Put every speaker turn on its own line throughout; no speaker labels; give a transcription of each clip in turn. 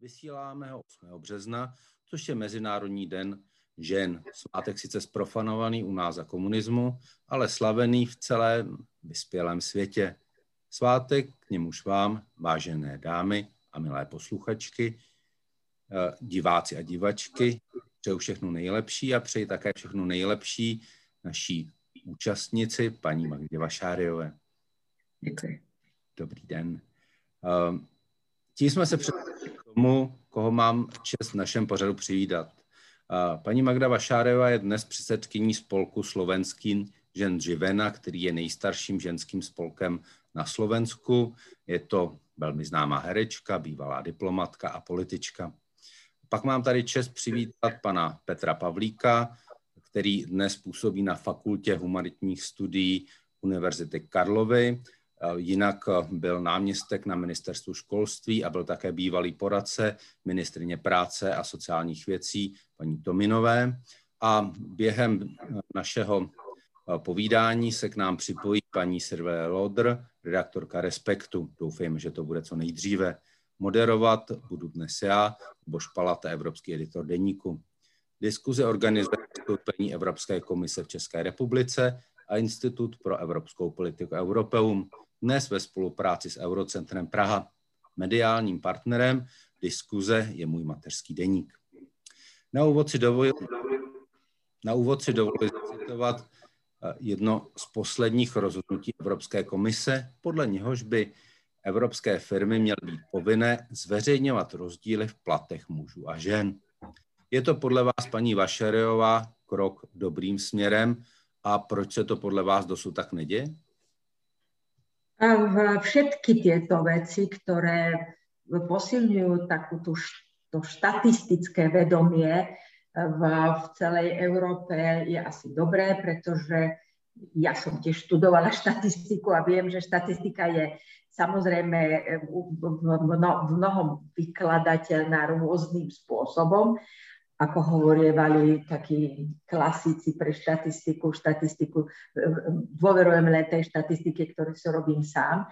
Vysíláme ho 8. března, což je Mezinárodní den žen. Svátek sice sprofanovaný u nás za komunismu, ale slavený v celém vyspělém světě. Svátek k němuž vám, vážené dámy a milé posluchačky, eh, diváci a divačky, přeju všechno nejlepší a přeji také všechno nejlepší naší účastnici, paní Magdě Vašáriové.
Děkuji.
Dobrý den. Eh, tím jsme se před tomu, koho mám čest v našem pořadu přivídat. Paní Magda Vašáreva je dnes předsedkyní spolku slovenský žen Živena, který je nejstarším ženským spolkem na Slovensku. Je to velmi známá herečka, bývalá diplomatka a politička. Pak mám tady čest přivítat pana Petra Pavlíka, který dnes působí na Fakultě humanitních studií Univerzity Karlovy jinak eh, byl náměstek na ministerstvu školství a byl také bývalý poradce ministrině práce a sociálních věcí paní Tominové. A během eh, našeho povídání se k nám připojí paní Sirve Lodr, redaktorka Respektu. Doufejme, že to bude co nejdříve. Moderovat budu dnes já, Bož Palata, evropský editor deníku. Diskuze organizuje vystoupení Evropské komise v České republice a Institut pro evropskou politiku Europeum dnes ve spolupráci s Eurocentrem Praha. Mediálním partnerem diskuze je můj mateřský deník. Na úvod si dovolím, na úvod si dovolím citovat eh, jedno z posledních rozhodnutí Evropské komise, podle něhož by evropské firmy měly být povinné zveřejňovat rozdíly v platech mužů a žen. Je to podle vás, paní Vašereová, krok dobrým směrem a proč se to podle vás dosud tak neděje?
Všetky tieto veci, ktoré posilňujú takú to štatistické vedomie v, v celej Európe je asi dobré, pretože ja som tiež študovala štatistiku a viem, že štatistika je samozrejme v mnohom vykladateľná rôznym spôsobom ako hovorievali takí klasici pre štatistiku, štatistiku, dôverujem len tej statistike, ktorú si robím sám,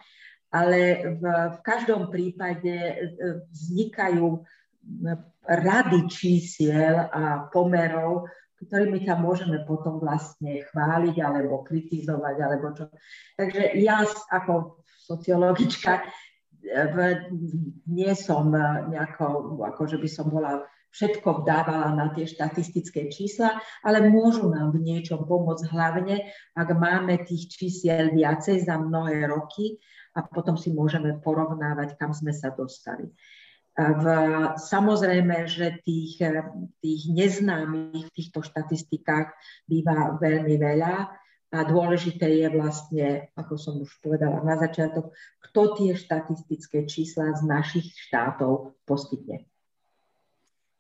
ale v, v každom prípade e, vznikajú rady čísiel a pomerov, ktorými sa môžeme potom vlastne chváliť alebo kritizovať, alebo čo. Takže ja ako sociologička e, nie som nejako, ako že by som bola všetko dávala na tie štatistické čísla, ale môžu nám v niečom pomôcť, hlavne ak máme tých čísiel viacej za mnohé roky a potom si môžeme porovnávať, kam sme sa dostali. V, samozrejme, že tých, tých neznámych v týchto štatistikách býva veľmi veľa a dôležité je vlastne, ako som už povedala na začiatok, kto tie štatistické čísla z našich štátov poskytne.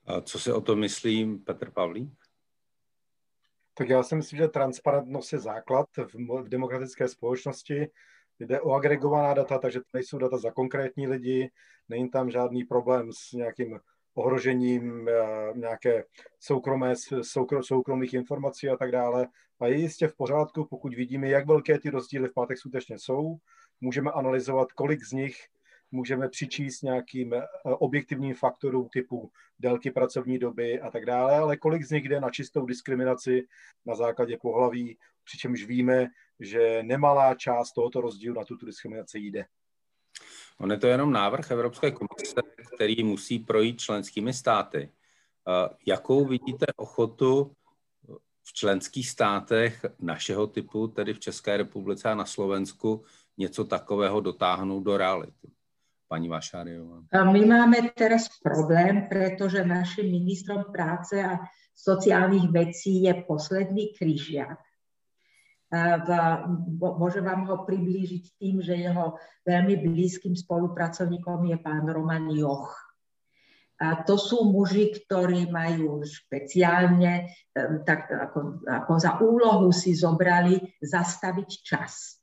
A co si o to myslím Petr Pavlík?
Tak já si myslím, že transparentnost je základ v, v demokratické společnosti. Jde o agregovaná data, takže to nejsou data za konkrétní lidi, není tam žádný problém s nějakým ohrožením eh, nějaké soukromé, soukro, soukromých informací a tak dále. A je jistě v pořádku, pokud vidíme, jak velké ty rozdíly v pátech skutečně jsou. Můžeme analyzovat, kolik z nich můžeme přičíst nějakým eh, objektivním faktorům typu délky pracovní doby a tak dále, ale kolik z nich jde na čistou diskriminaci na základě pohlaví, přičemž víme, že nemalá část tohoto rozdílu na tuto diskriminaci jde.
On je to jenom návrh Evropské komise, který musí projít členskými státy. Eh, jakou vidíte ochotu v členských státech našeho typu, tedy v České republice a na Slovensku, něco takového dotáhnout do reality? Pani Vašáriová?
My máme teraz problém, pretože našim ministrom práce a sociálnych vecí je posledný kryžiak. Môžem vám ho priblížiť tým, že jeho veľmi blízkym spolupracovníkom je pán Roman Joch. A to sú muži, ktorí majú špeciálne, tak ako, ako za úlohu si zobrali zastaviť čas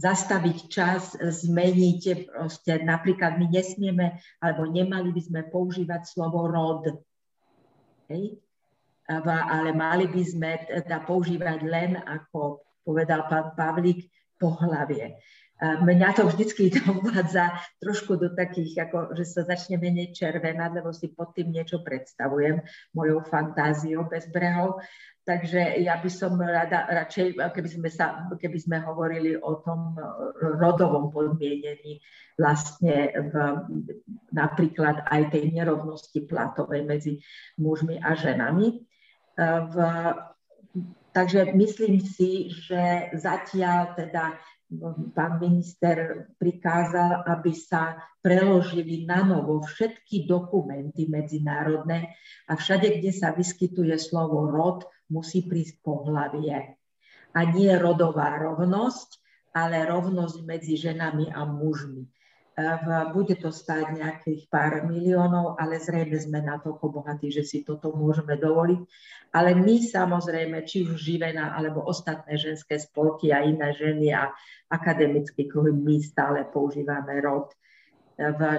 zastaviť čas, zmeniť, proste napríklad my nesmieme, alebo nemali by sme používať slovo rod. Hej? Ale mali by sme teda používať len, ako povedal pán Pavlik, pohlavie. Mňa to vždycky dovádza trošku do takých, ako, že sa začne menej červenať, lebo si pod tým niečo predstavujem, mojou fantáziou bez brehov. Takže ja by som rada, radšej, keby sme, sa, keby sme hovorili o tom rodovom podmienení vlastne v, napríklad aj tej nerovnosti platovej medzi mužmi a ženami. V, takže myslím si, že zatiaľ teda pán minister prikázal, aby sa preložili na novo všetky dokumenty medzinárodné a všade, kde sa vyskytuje slovo rod, musí prísť pohlavie. A nie rodová rovnosť, ale rovnosť medzi ženami a mužmi bude to stáť nejakých pár miliónov, ale zrejme sme natoľko bohatí, že si toto môžeme dovoliť. Ale my samozrejme, či už Živena alebo ostatné ženské spolky a iné ženy a akademické kruhy, my stále používame rod.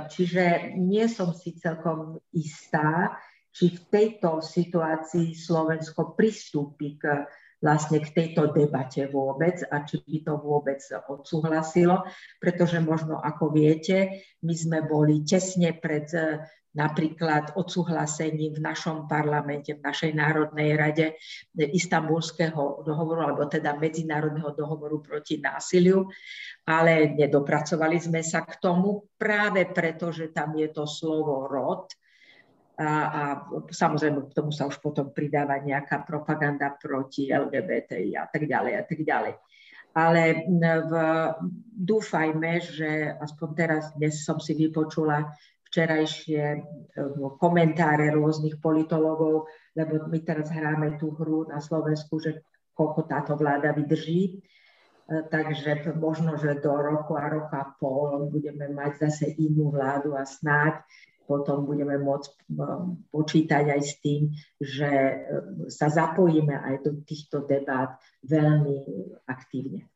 Čiže nie som si celkom istá, či v tejto situácii Slovensko pristúpi k vlastne k tejto debate vôbec a či by to vôbec odsúhlasilo, pretože možno ako viete, my sme boli tesne pred e, napríklad odsúhlasením v našom parlamente, v našej Národnej rade istambulského dohovoru, alebo teda Medzinárodného dohovoru proti násiliu, ale nedopracovali sme sa k tomu práve preto, že tam je to slovo rod, a, samozrejme k tomu sa už potom pridáva nejaká propaganda proti LGBTI a tak ďalej a tak ďalej. Ale v, dúfajme, že aspoň teraz dnes som si vypočula včerajšie e, komentáre rôznych politologov, lebo my teraz hráme tú hru na Slovensku, že koľko táto vláda vydrží. E, takže možno, že do roku a roka a pol budeme mať zase inú vládu a snáď potom budeme môcť um, počítať aj s tým, že um, sa zapojíme aj do týchto debát veľmi aktívne.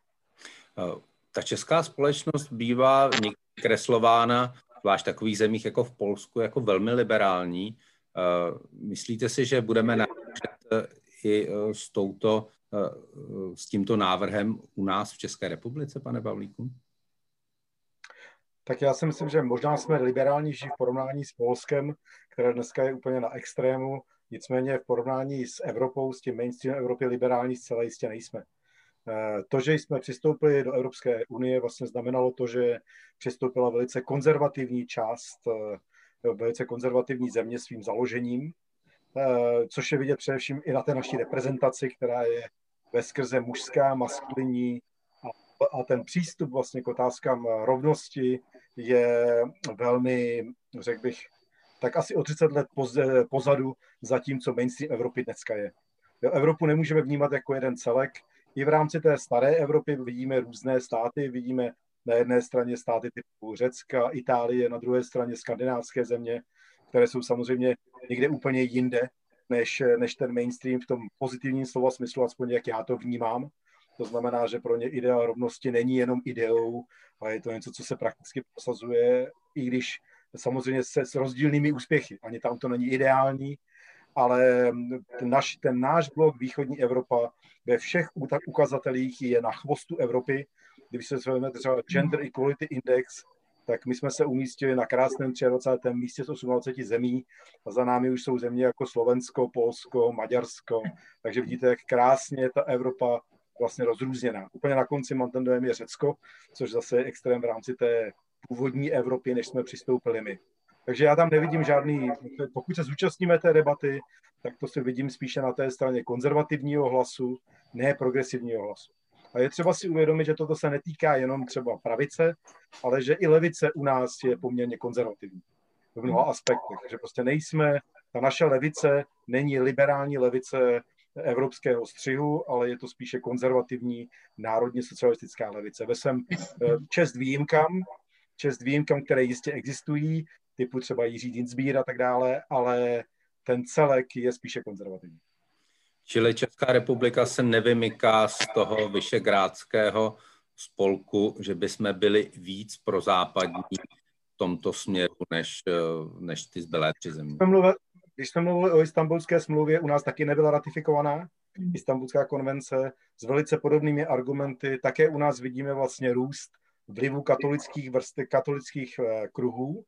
Uh, ta česká společnost bývá kreslována, zvlášť takových zemích jako v Polsku, jako velmi liberální. Uh, myslíte si, že budeme narážet uh, i s, touto, s tímto návrhem u nás v České republice, pane Pavlíku?
Tak já si myslím, že možná jsme liberálnější v porovnání s Polskem, které dneska je úplně na extrému, nicméně v porovnání s Evropou, s tím mainstreamem Evropy liberální zcela jistě nejsme. Eh, to, že jsme přistoupili do Evropské unie, vlastně znamenalo to, že přistoupila velice konzervativní část, eh, velice konzervativní země svým založením, eh, což je vidět především i na té naší reprezentaci, která je ve skrze mužská, maskulinní a, a ten přístup vlastně k otázkám rovnosti, je velmi, řekl bych, tak asi o 30 let pozadu za tím, co mainstream Evropy dneska je. Jo, Evropu nemůžeme vnímat jako jeden celek. I v rámci té staré Evropy vidíme různé státy, vidíme na jedné straně státy typu Řecka, Itálie, na druhé straně skandinávské země, které jsou samozřejmě někde úplně jinde, než, než ten mainstream v tom pozitivním slova smyslu, aspoň jak já to vnímám. To znamená, že pro ně idea rovnosti není jenom ideou, ale je to něco, co se prakticky prosazuje, i když samozřejmě se s rozdílnými úspěchy. Ani tam to není ideální, ale ten, naš, ten náš blok Východní Evropa ve všech ukazatelích je na chvostu Evropy. Když se vezmeme třeba Gender Equality Index, tak my jsme se umístili na krásném 23. místě z 28 zemí a za námi už jsou země jako Slovensko, Polsko, Maďarsko. Takže vidíte, jak krásně ta Evropa vlastně rozrůzněná. Úplně na konci mám ten dojem je Řecko, což zase je extrém v rámci té původní Evropy, než jsme přistoupili my. Takže já tam nevidím žádný, pokud se zúčastníme té debaty, tak to si vidím spíše na té straně konzervativního hlasu, ne progresivního hlasu. A je třeba si uvědomit, že toto se netýká jenom třeba pravice, ale že i levice u nás je poměrně konzervativní v mnoha aspektech. Takže prostě nejsme, ta naše levice není liberální levice evropského střihu, ale je to spíše konzervativní národně socialistická levice. Ve svém eh, čest výjimkám, čest výjimkám, které jistě existují, typu třeba Jiří Dinsbír a tak dále, ale ten celek je spíše konzervativní.
Čili Česká republika se nevymyká z toho vyšegrádského spolku, že by jsme byli víc pro západní v tomto směru, než, eh, než ty zbylé tři země.
Když jsme mluvili o istambulské smlouvě, u nás taky nebyla ratifikovaná, Istanbulská konvence s velice podobnými argumenty. Také u nás vidíme vlastně růst vlivu katolických vrstek, katolických eh, kruhů.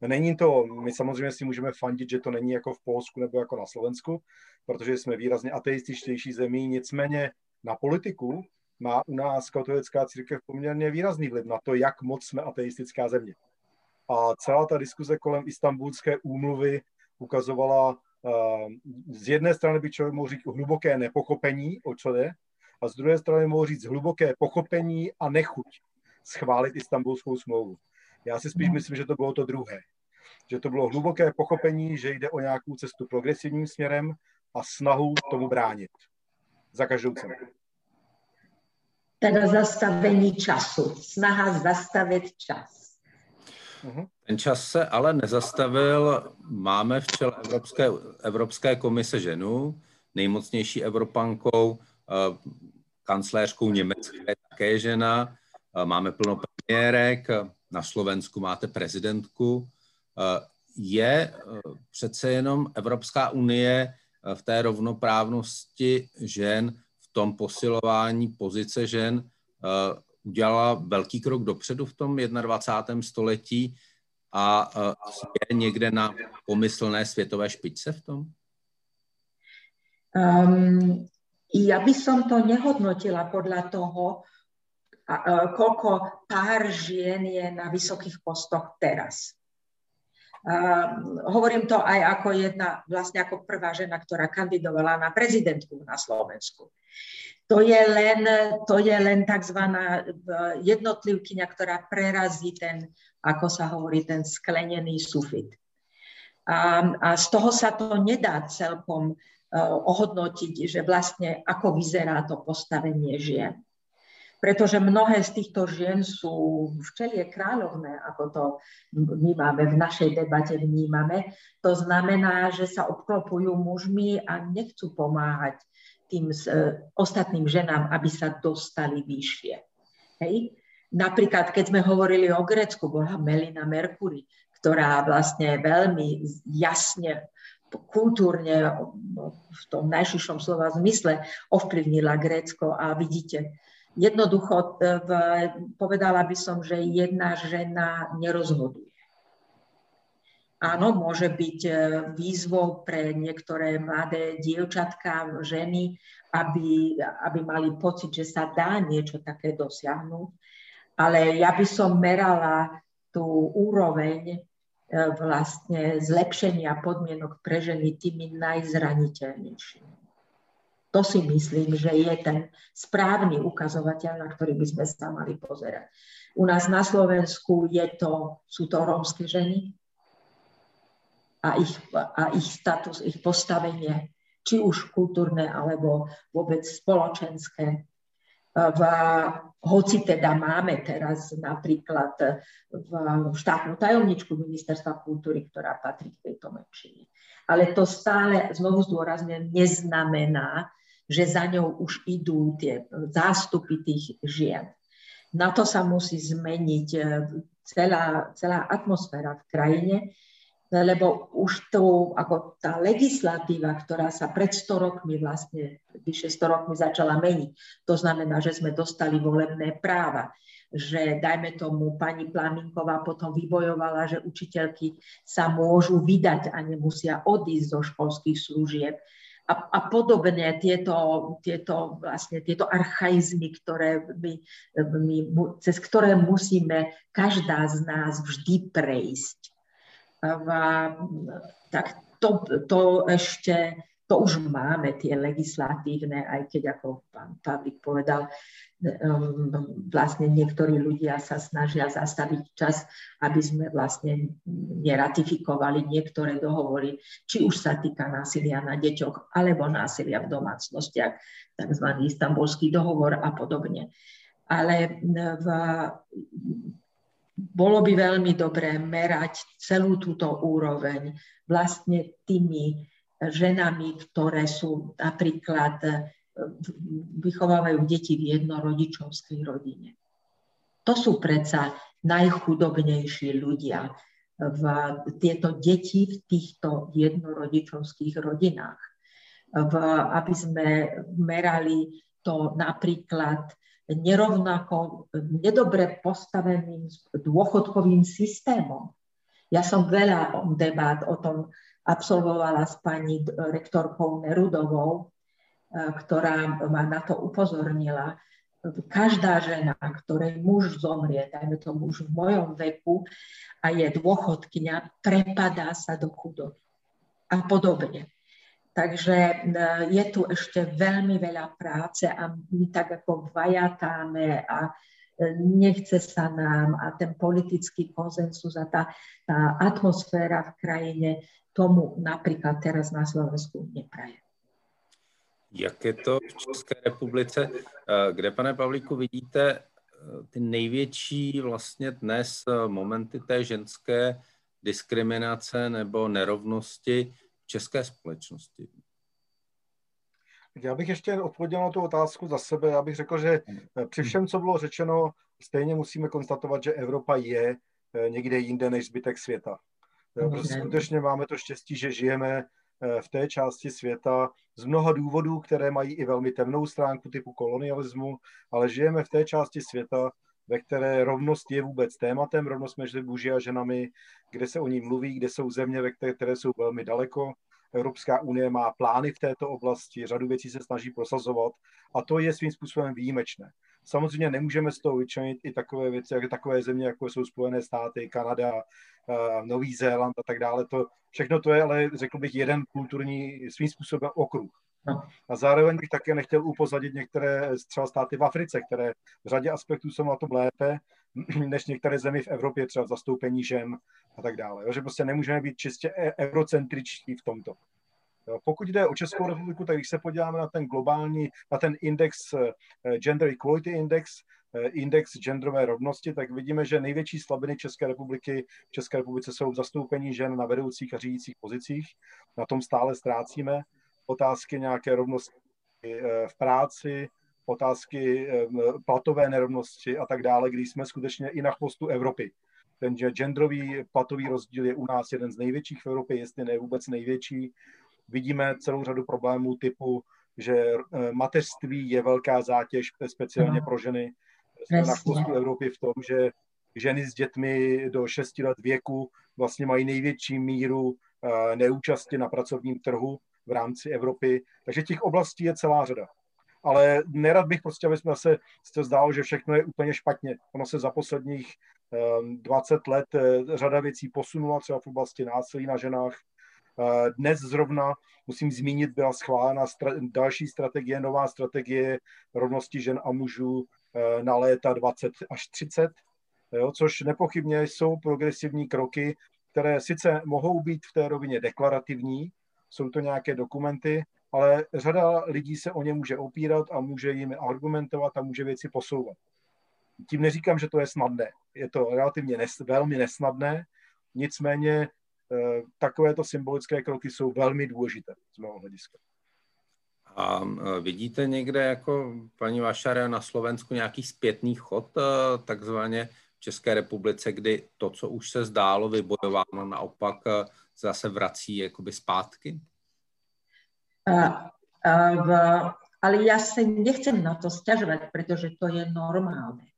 Není to, my samozřejmě si můžeme fandit, že to není jako v Polsku nebo jako na Slovensku, protože jsme výrazně ateističtější zemí, nicméně na politiku má u nás katolická církev poměrně výrazný vliv na to, jak moc jsme ateistická země. A celá ta diskuze kolem istambulské úmluvy ukazovala, uh, z jedné strany by člověk mohl říct hluboké nepochopení, o co jde, a z druhé strany mohl říct hluboké pochopení a nechuť schválit istambulskou smlouvu. Já si spíš no. myslím, že to bylo to druhé. Že to bylo hluboké pochopení, že jde o nějakou cestu progresivním směrem a snahu tomu bránit. Za každou cenu.
Teda zastavení času. Snaha zastavit čas.
Mhm. Ten čas se ale nezastavil. Máme v čele Evropské, Evropské komise ženu, nejmocnější Evropankou, eh, kancléřkou Německé také žena. Eh, máme plno premiérek, na Slovensku máte prezidentku. Eh, je přece jenom Evropská unie v té rovnoprávnosti žen tom posilování pozice žen udělala velký krok dopředu v tom 21. století a uh, je někde na pomyslné světové špičce v tom?
Um, ja by som to nehodnotila podľa toho, a, a, koľko pár žien je na vysokých postoch teraz. Uh, hovorím to aj ako jedna, vlastne ako prvá žena, ktorá kandidovala na prezidentku na Slovensku. To je len, to je len tzv. jednotlivkyňa, ktorá prerazí ten, ako sa hovorí, ten sklenený sufit. A, a z toho sa to nedá celkom uh, ohodnotiť, že vlastne ako vyzerá to postavenie žien pretože mnohé z týchto žien sú včelie kráľovné, ako to máme v našej debate vnímame. To znamená, že sa obklopujú mužmi a nechcú pomáhať tým e, ostatným ženám, aby sa dostali vyššie. Hej? Napríklad, keď sme hovorili o Grécku, bola Melina Mercury, ktorá vlastne veľmi jasne kultúrne v tom najširšom slova zmysle ovplyvnila Grécko a vidíte, Jednoducho e, v, povedala by som, že jedna žena nerozhoduje. Áno, môže byť e, výzvou pre niektoré mladé dievčatka, ženy, aby, aby mali pocit, že sa dá niečo také dosiahnuť. Ale ja by som merala tú úroveň e, vlastne zlepšenia podmienok pre ženy tými najzraniteľnejšími. To si myslím, že je ten správny ukazovateľ, na ktorý by sme sa mali pozerať. U nás na Slovensku je to, sú to rómske ženy a ich, a ich status, ich postavenie, či už kultúrne alebo vôbec spoločenské. V, hoci teda máme teraz napríklad v štátnu tajomničku ministerstva kultúry, ktorá patrí k tejto menšine. Ale to stále, znovu zdôrazňujem, neznamená, že za ňou už idú tie zástupy tých žien. Na to sa musí zmeniť e, celá, celá atmosféra v krajine, lebo už to, ako tá legislatíva, ktorá sa pred 100 rokmi vlastne, vyše 100 rokmi začala meniť, to znamená, že sme dostali volebné práva, že dajme tomu pani Plaminková potom vybojovala, že učiteľky sa môžu vydať a nemusia odísť zo školských služieb a, a podobne tieto, tieto, vlastne, tieto archaizmy, ktoré my, my, cez ktoré musíme každá z nás vždy prejsť. A, tak to, to ešte to už máme, tie legislatívne, aj keď ako pán Pavlik povedal, um, vlastne niektorí ľudia sa snažia zastaviť čas, aby sme vlastne neratifikovali niektoré dohovory, či už sa týka násilia na deťoch, alebo násilia v domácnostiach, tzv. istambulský dohovor a podobne. Ale v, bolo by veľmi dobré merať celú túto úroveň vlastne tými ženami, ktoré sú napríklad e, vychovávajú deti v jednorodičovskej rodine. To sú predsa najchudobnejší ľudia v tieto deti v týchto jednorodičovských rodinách. v, aby sme merali to napríklad nerovnako, nedobre postaveným dôchodkovým systémom. Ja som veľa debát o tom absolvovala s pani rektorkou Nerudovou, e, ktorá ma na to upozornila. Každá žena, ktorej muž zomrie, dajme to muž v mojom veku a je dôchodkynia, prepadá sa do chudoby a podobne. Takže e, je tu ešte veľmi veľa práce a my tak ako vajatáme a nechce sa nám a ten politický konsensus a tá, tá atmosféra v krajine tomu napríklad teraz na Slovensku nepraje.
Jak je to v České republice? E, kde, pane Pavlíku, vidíte ty největší vlastně dnes momenty té ženské diskriminace nebo nerovnosti české společnosti?
Já bych ještě odpověděl na tu otázku za sebe. Já bych řekl, že eh, při všem, co bylo řečeno, stejně musíme konstatovat, že Evropa je eh, někde jinde než zbytek světa. Eh, prostě skutečně máme to štěstí, že žijeme v té části světa z mnoha důvodů, které mají i velmi temnou stránku typu kolonialismu, ale žijeme v té části světa, ve které rovnost je vůbec tématem, rovnost mezi muži a ženami, kde se o ní mluví, kde jsou země, ve které, které jsou velmi daleko. Evropská unie má plány v této oblasti, řadu věcí se snaží prosazovat a to je svým způsobem výjimečné. Samozřejmě nemůžeme z toho vyčlenit i takové věci, jak takové země, jako jsou Spojené státy, Kanada, eh, Nový Zéland a tak dále. To, všechno to je, ale řekl bych, jeden kulturní svým způsobem okruh. No. A zároveň bych také nechtěl upozadit některé třeba státy v Africe, které v řadě aspektů jsou na tom lépe než některé zemi v Evropě, třeba v zastoupení žen a tak dále. Jo? Že prostě nemůžeme být čistě e- eurocentričtí v tomto. Pokud jde o Českou republiku, tak když se podíváme na ten globální, na ten index, eh, Gender Equality Index, eh, index genderové rovnosti, tak vidíme, že největší slabiny České republiky v České republice jsou v zastoupení žen na vedoucích a řídících pozicích. Na tom stále ztrácíme otázky nějaké rovnosti eh, v práci, otázky platové nerovnosti a tak dále, když jsme skutečně i na chvostu Evropy. Ten genderový platový rozdíl je u nás jeden z největších v Evropě, jestli ne vůbec největší. Vidíme celou řadu problémů typu, že eh, mateřství je velká zátěž, speciálně pro ženy. Jsme na chvostu Evropy v tom, že ženy s dětmi do 6 let věku vlastně mají největší míru neúčasti na pracovním trhu v rámci Evropy. Takže těch oblastí je celá řada. Ale nerad bych prostě, aby jsme se, se zdálo, že všechno je úplně špatně. Ono se za posledních 20 ehm, let eh, řada věcí posunula třeba v oblasti násilí na ženách. Eh, dnes zrovna, musím zmínit, byla schválena další strategie, nová strategie rovnosti žen a mužů eh, na léta 20 až 30, jo, což nepochybně jsou progresivní kroky, které sice mohou být v té rovině deklarativní, jsou to nějaké dokumenty, ale řada lidí se o ně může opírat a může jim argumentovat a může věci posouvat. Tím neříkám, že to je snadné. Je to relativně nes, velmi nesnadné, nicméně takovéto symbolické kroky jsou velmi důležité z mého hlediska.
A eh, vidíte někde jako paní Vašare na Slovensku nějaký zpětný chod, eh, takzvaně v České republice, kdy to, co už se zdálo vybojováno, naopak zase vrací jakoby zpátky?
Uh, uh, v, ale ja sa nechcem na to stiažovať, pretože to je normálne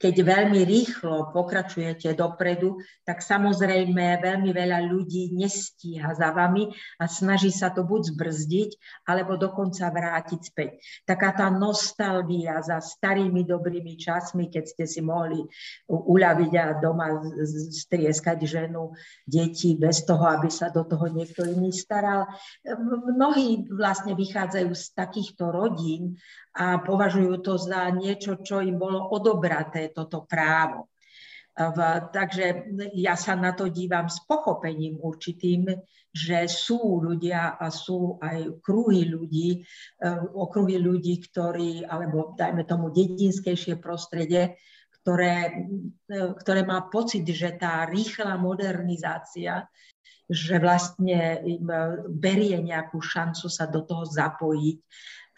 keď veľmi rýchlo pokračujete dopredu, tak samozrejme veľmi veľa ľudí nestíha za vami a snaží sa to buď zbrzdiť, alebo dokonca vrátiť späť. Taká tá nostalgia za starými dobrými časmi, keď ste si mohli uľaviť a doma strieskať ženu, deti bez toho, aby sa do toho niekto iný staral. Mnohí vlastne vychádzajú z takýchto rodín a považujú to za niečo, čo im bolo odobraté, toto právo. Takže ja sa na to dívam s pochopením určitým, že sú ľudia a sú aj kruhy ľudí, e, okruhy ľudí, ktorí, alebo dajme tomu dedinskejšie prostredie, ktoré, e, ktoré má pocit, že tá rýchla modernizácia, že vlastne im berie nejakú šancu sa do toho zapojiť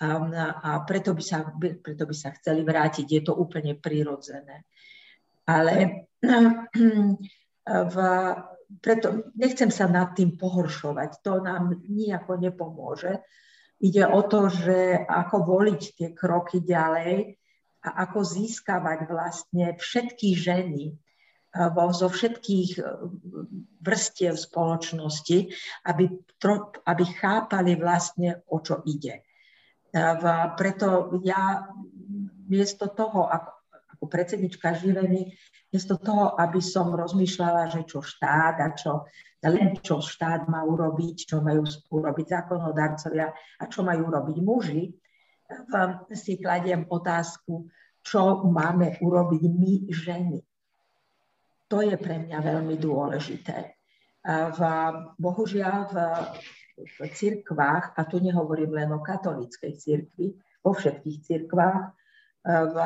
a preto by, sa, preto by sa chceli vrátiť. Je to úplne prirodzené. Ale v, preto nechcem sa nad tým pohoršovať, to nám nijako nepomôže. Ide o to, že ako voliť tie kroky ďalej a ako získavať vlastne všetky ženy vo, zo všetkých vrstiev spoločnosti, aby, aby chápali vlastne, o čo ide. Preto ja miesto toho, ako, ako predsednička Živeny, miesto toho, aby som rozmýšľala, že čo štát a čo, len čo štát má urobiť, čo majú urobiť zákonodarcovia a čo majú robiť muži, si kladiem otázku, čo máme urobiť my ženy. To je pre mňa veľmi dôležité. V, bohužiaľ v, v cirkvách, a tu nehovorím len o katolíckej cirkvi, vo všetkých cirkvách, v,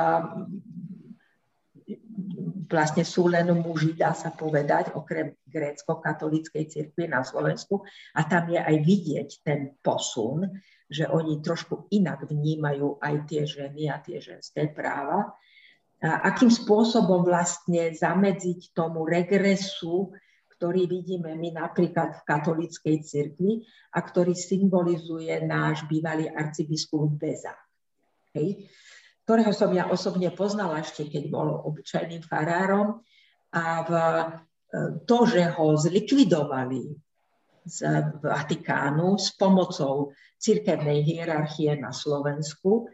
vlastne sú len muži, dá sa povedať, okrem grécko-katolíckej cirkvi na Slovensku. A tam je aj vidieť ten posun, že oni trošku inak vnímajú aj tie ženy a tie ženské práva. A akým spôsobom vlastne zamedziť tomu regresu, ktorý vidíme my napríklad v katolíckej cirkvi a ktorý symbolizuje náš bývalý arcibiskup Beza. Hej ktorého som ja osobne poznala ešte, keď bol obyčajným farárom. A v, e, to, že ho zlikvidovali z Vatikánu s pomocou cirkevnej hierarchie na Slovensku,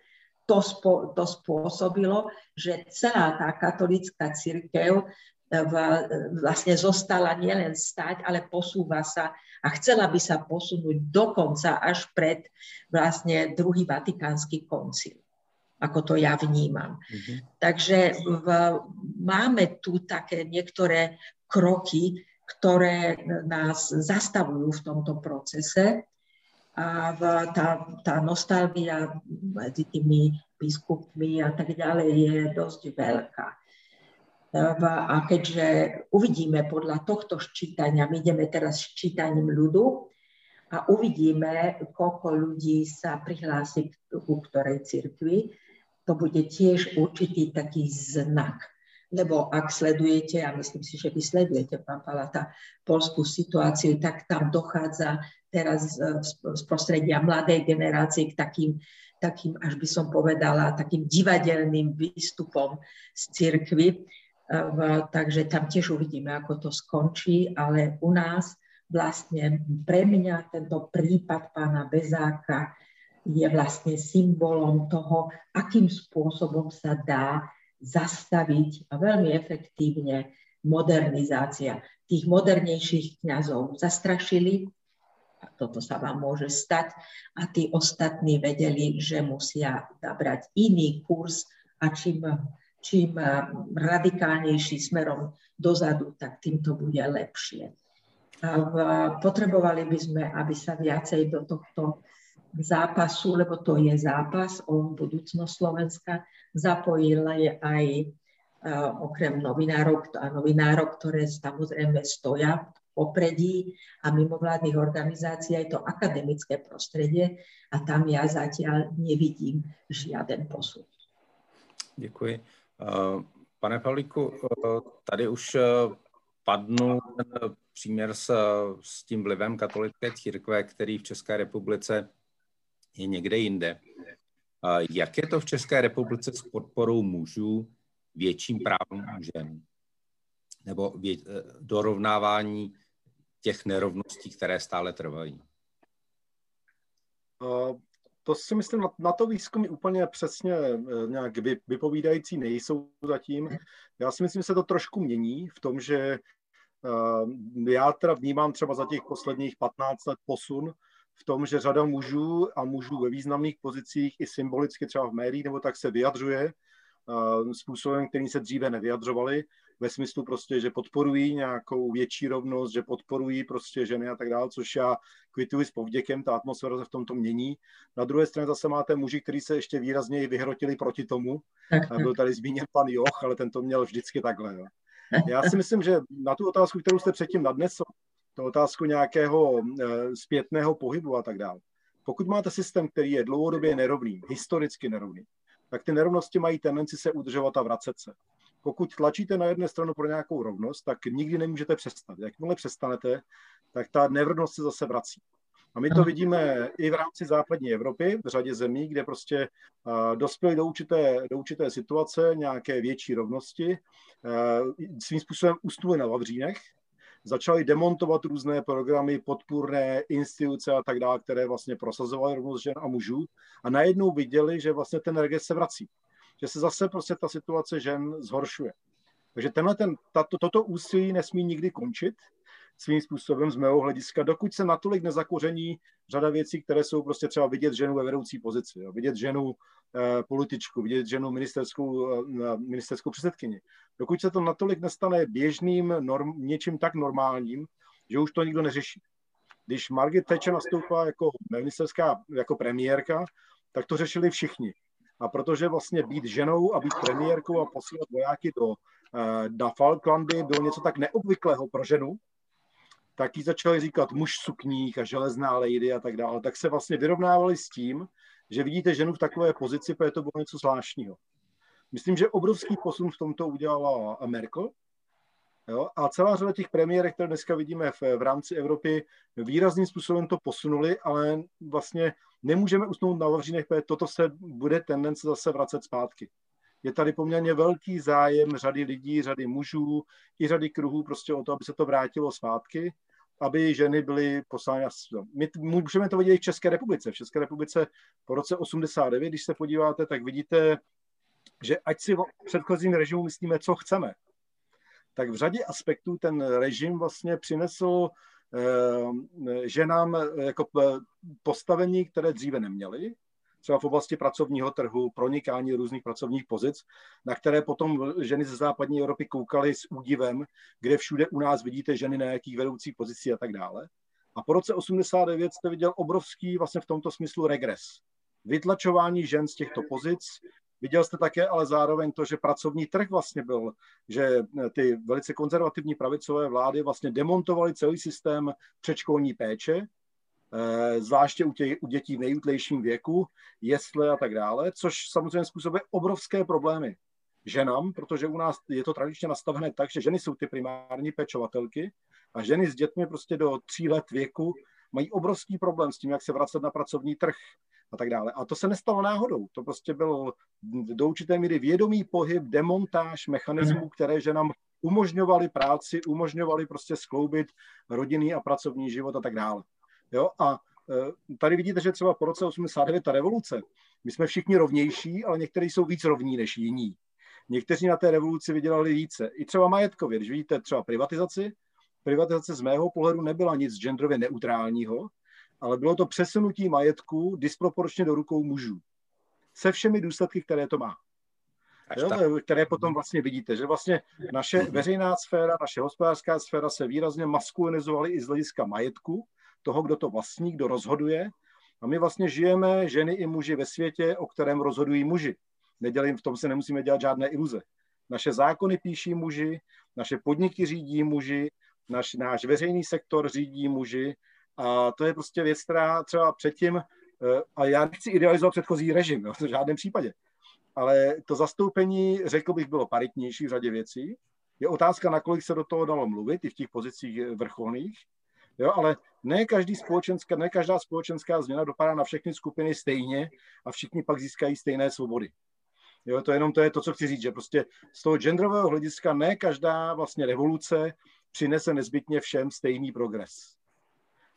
to, spo, to spôsobilo, že celá tá katolická cirkev e, v, vlastne zostala nielen stať, ale posúva sa a chcela by sa posunúť dokonca až pred vlastne druhý vatikánsky koncil ako to ja vnímam. Mm-hmm. Takže v, máme tu také niektoré kroky, ktoré nás zastavujú v tomto procese a v, tá, tá nostalgia medzi tými biskupmi a tak ďalej je dosť veľká. A keďže uvidíme podľa tohto ščítania, my ideme teraz ščítaním ľudu a uvidíme, koľko ľudí sa prihlási ku ktorej cirkvi, to bude tiež určitý taký znak. Lebo ak sledujete, a myslím si, že vy sledujete, pán Palata, polskú situáciu, tak tam dochádza teraz z prostredia mladej generácie k takým, takým, až by som povedala, takým divadelným výstupom z cirkvy. Takže tam tiež uvidíme, ako to skončí, ale u nás vlastne pre mňa tento prípad pána Bezáka je vlastne symbolom toho, akým spôsobom sa dá zastaviť a veľmi efektívne modernizácia. Tých modernejších kňazov zastrašili, a toto sa vám môže stať, a tí ostatní vedeli, že musia nabrať iný kurz a čím, čím radikálnejší smerom dozadu, tak tým to bude lepšie. Potrebovali by sme, aby sa viacej do tohto zápasu, lebo to je zápas o budúcnosť Slovenska, zapojila je aj okrem novinárov a novinárov, ktoré samozrejme stoja v popredí a mimovládnych organizácií aj to akademické prostredie a tam ja zatiaľ nevidím žiaden posun.
Děkuji. Pane Pavlíku, tady už padnul ten příměr s, s tím vlivem katolické církve, který v České republice je někde jinde. Jak je to v České republice s podporou mužů větším právům žen? Nebo vě, dorovnávání těch nerovností, které stále trvají?
To si myslím, na to výzkumy úplně přesně e, nějak vypovídající nejsou zatím. Já si myslím, že se to trošku mění v tom, že e, já teda vnímám třeba za těch posledních 15 let posun v tom, že řada mužů a mužů ve významných pozicích i symbolicky třeba v médiích nebo tak se vyjadřuje uh, způsobem, který se dříve nevyjadřovali, ve smyslu prostě, že podporují nějakou větší rovnost, že podporují prostě ženy a tak dále, což já kvituji s povděkem, ta atmosféra se v tomto mění. Na druhé straně zase máte muži, kteří se ještě výrazněji vyhrotili proti tomu. Byl tady zmíněn pan Joch, ale ten to měl vždycky takhle. Jo. Já si myslím, že na tu otázku, kterou jste předtím nadnesl, to otázku nějakého e, zpětného pohybu a tak dále. Pokud máte systém, který je dlouhodobě nerovný, historicky nerovný, tak ty nerovnosti mají tendenci se udržovat a vracet se. Pokud tlačíte na jedné stranu pro nějakou rovnost, tak nikdy nemůžete přestat. Jakmile přestanete, tak ta nerovnost se zase vrací. A my to vidíme i v rámci západní Evropy, v řadě zemí, kde prostě uh, dospěli do určité, do určité situace, nějaké větší rovnosti, uh, svým způsobem ustuli na Vavřínech, začali demontovat různé programy, podpůrné instituce a tak dále, které vlastně prosazovaly rovnost žen a mužů a najednou viděli, že vlastně ten regres se vrací. Že se zase prostě ta situace žen zhoršuje. Takže tenhle ten, tato, toto úsilí nesmí nikdy končit svým způsobem z mého hlediska, dokud se natolik nezakoření řada věcí, které jsou prostě třeba vidět ženu ve vedoucí pozici, jo, vidět ženu eh, političku, vidět ženu ministerskou, eh, ministerskou předsedkyni. Dokud se to natolik nestane běžným norm, něčím tak normálním, že už to nikdo neřeší. Když Margit Thatcher nastoupila jako ministerská, jako premiérka, tak to řešili všichni. A protože vlastně být ženou a být premiérkou a posílat vojáky do, eh, na Falklandy bylo něco tak neobvyklého pro ženu, tak jí začali říkat muž sukních a železná lady a tak dále, tak se vlastně vyrovnávali s tím, že vidíte ženu v takové pozici, protože to bylo něco zvláštního. Myslím, že obrovský posun v tomto udělala Merkel, Jo? A celá řada těch premiérek, které dneska vidíme v, v rámci Evropy, výrazným způsobem to posunuli, ale vlastně nemůžeme usnout na Vavřínech, protože toto se bude tendence zase vracet zpátky. Je tady poměrně velký zájem řady lidí, řady mužů i řady kruhů prostě o to, aby se to vrátilo zpátky, aby ženy byly poslány. My můžeme to vidět i v České republice. V České republice po roce 89, když se podíváte, tak vidíte, že ať si o předchozím režimu myslíme, co chceme, tak v řadě aspektů ten režim vlastně přinesl eh, ženám jako postavení, které dříve neměly, třeba v oblasti pracovního trhu, pronikání různých pracovních pozic, na které potom ženy ze západní Evropy koukaly s údivem, kde všude u nás vidíte ženy na jakých vedoucích pozicích a tak dále. A po roce 89 jste viděl obrovský vlastně v tomto smyslu regres. Vytlačování žen z těchto pozic, Viděl jste také ale zároveň to, že pracovní trh vlastně byl, že ty velice konzervativní pravicové vlády vlastně demontovaly celý systém předškolní péče, eh, zvláště u, tě, u dětí v nejútlejším věku, jesle a tak dále, což samozřejmě způsobuje obrovské problémy ženám, protože u nás je to tradičně nastavené tak, že ženy jsou ty primární pečovatelky a ženy s dětmi prostě do tří let věku mají obrovský problém s tím, jak se vracet na pracovní trh a tak dále. A to se nestalo náhodou. To prostě byl do určité míry vědomý pohyb, demontáž mechanismů, mhm. které že nám umožňovaly práci, umožňovaly prostě skloubit rodinný a pracovní život a tak dále. Jo? A e, tady vidíte, že třeba po roce 89 ta revoluce, my jsme všichni rovnější, ale někteří jsou víc rovní než jiní. Někteří na té revoluci vydělali více. I třeba majetkově, když vidíte třeba privatizaci, privatizace z mého pohledu nebyla nic genderově neutrálního, ale bylo to přesunutí majetku disproporčně do rukou mužů. Se všemi důsledky, které to má. Jo, které potom vlastně vidíte, že vlastně naše veřejná sféra, naše hospodářská sféra se výrazně maskulinizovaly i z hlediska majetku, toho, kdo to vlastní, kdo rozhoduje. A my vlastně žijeme, ženy i muži, ve světě, o kterém rozhodují muži. Nedělím, v tom se nemusíme dělat žádné iluze. Naše zákony píší muži, naše podniky řídí muži, naš, náš veřejný sektor řídí muži a to je prostě věc, která třeba předtím, eh, a já nechci idealizovat předchozí režim, jo, v žádném případě, ale to zastoupení, řekl bych, bylo paritnější v řadě věcí. Je otázka, nakolik se do toho dalo mluvit, i v těch pozicích vrcholných, jo, ale ne, každý společenská, ne každá společenská změna dopadá na všechny skupiny stejně a všichni pak získají stejné svobody. Jo, to jenom to je to, co chci říct, že prostě z toho genderového hlediska ne každá vlastně revoluce přinese nezbytně všem stejný progres.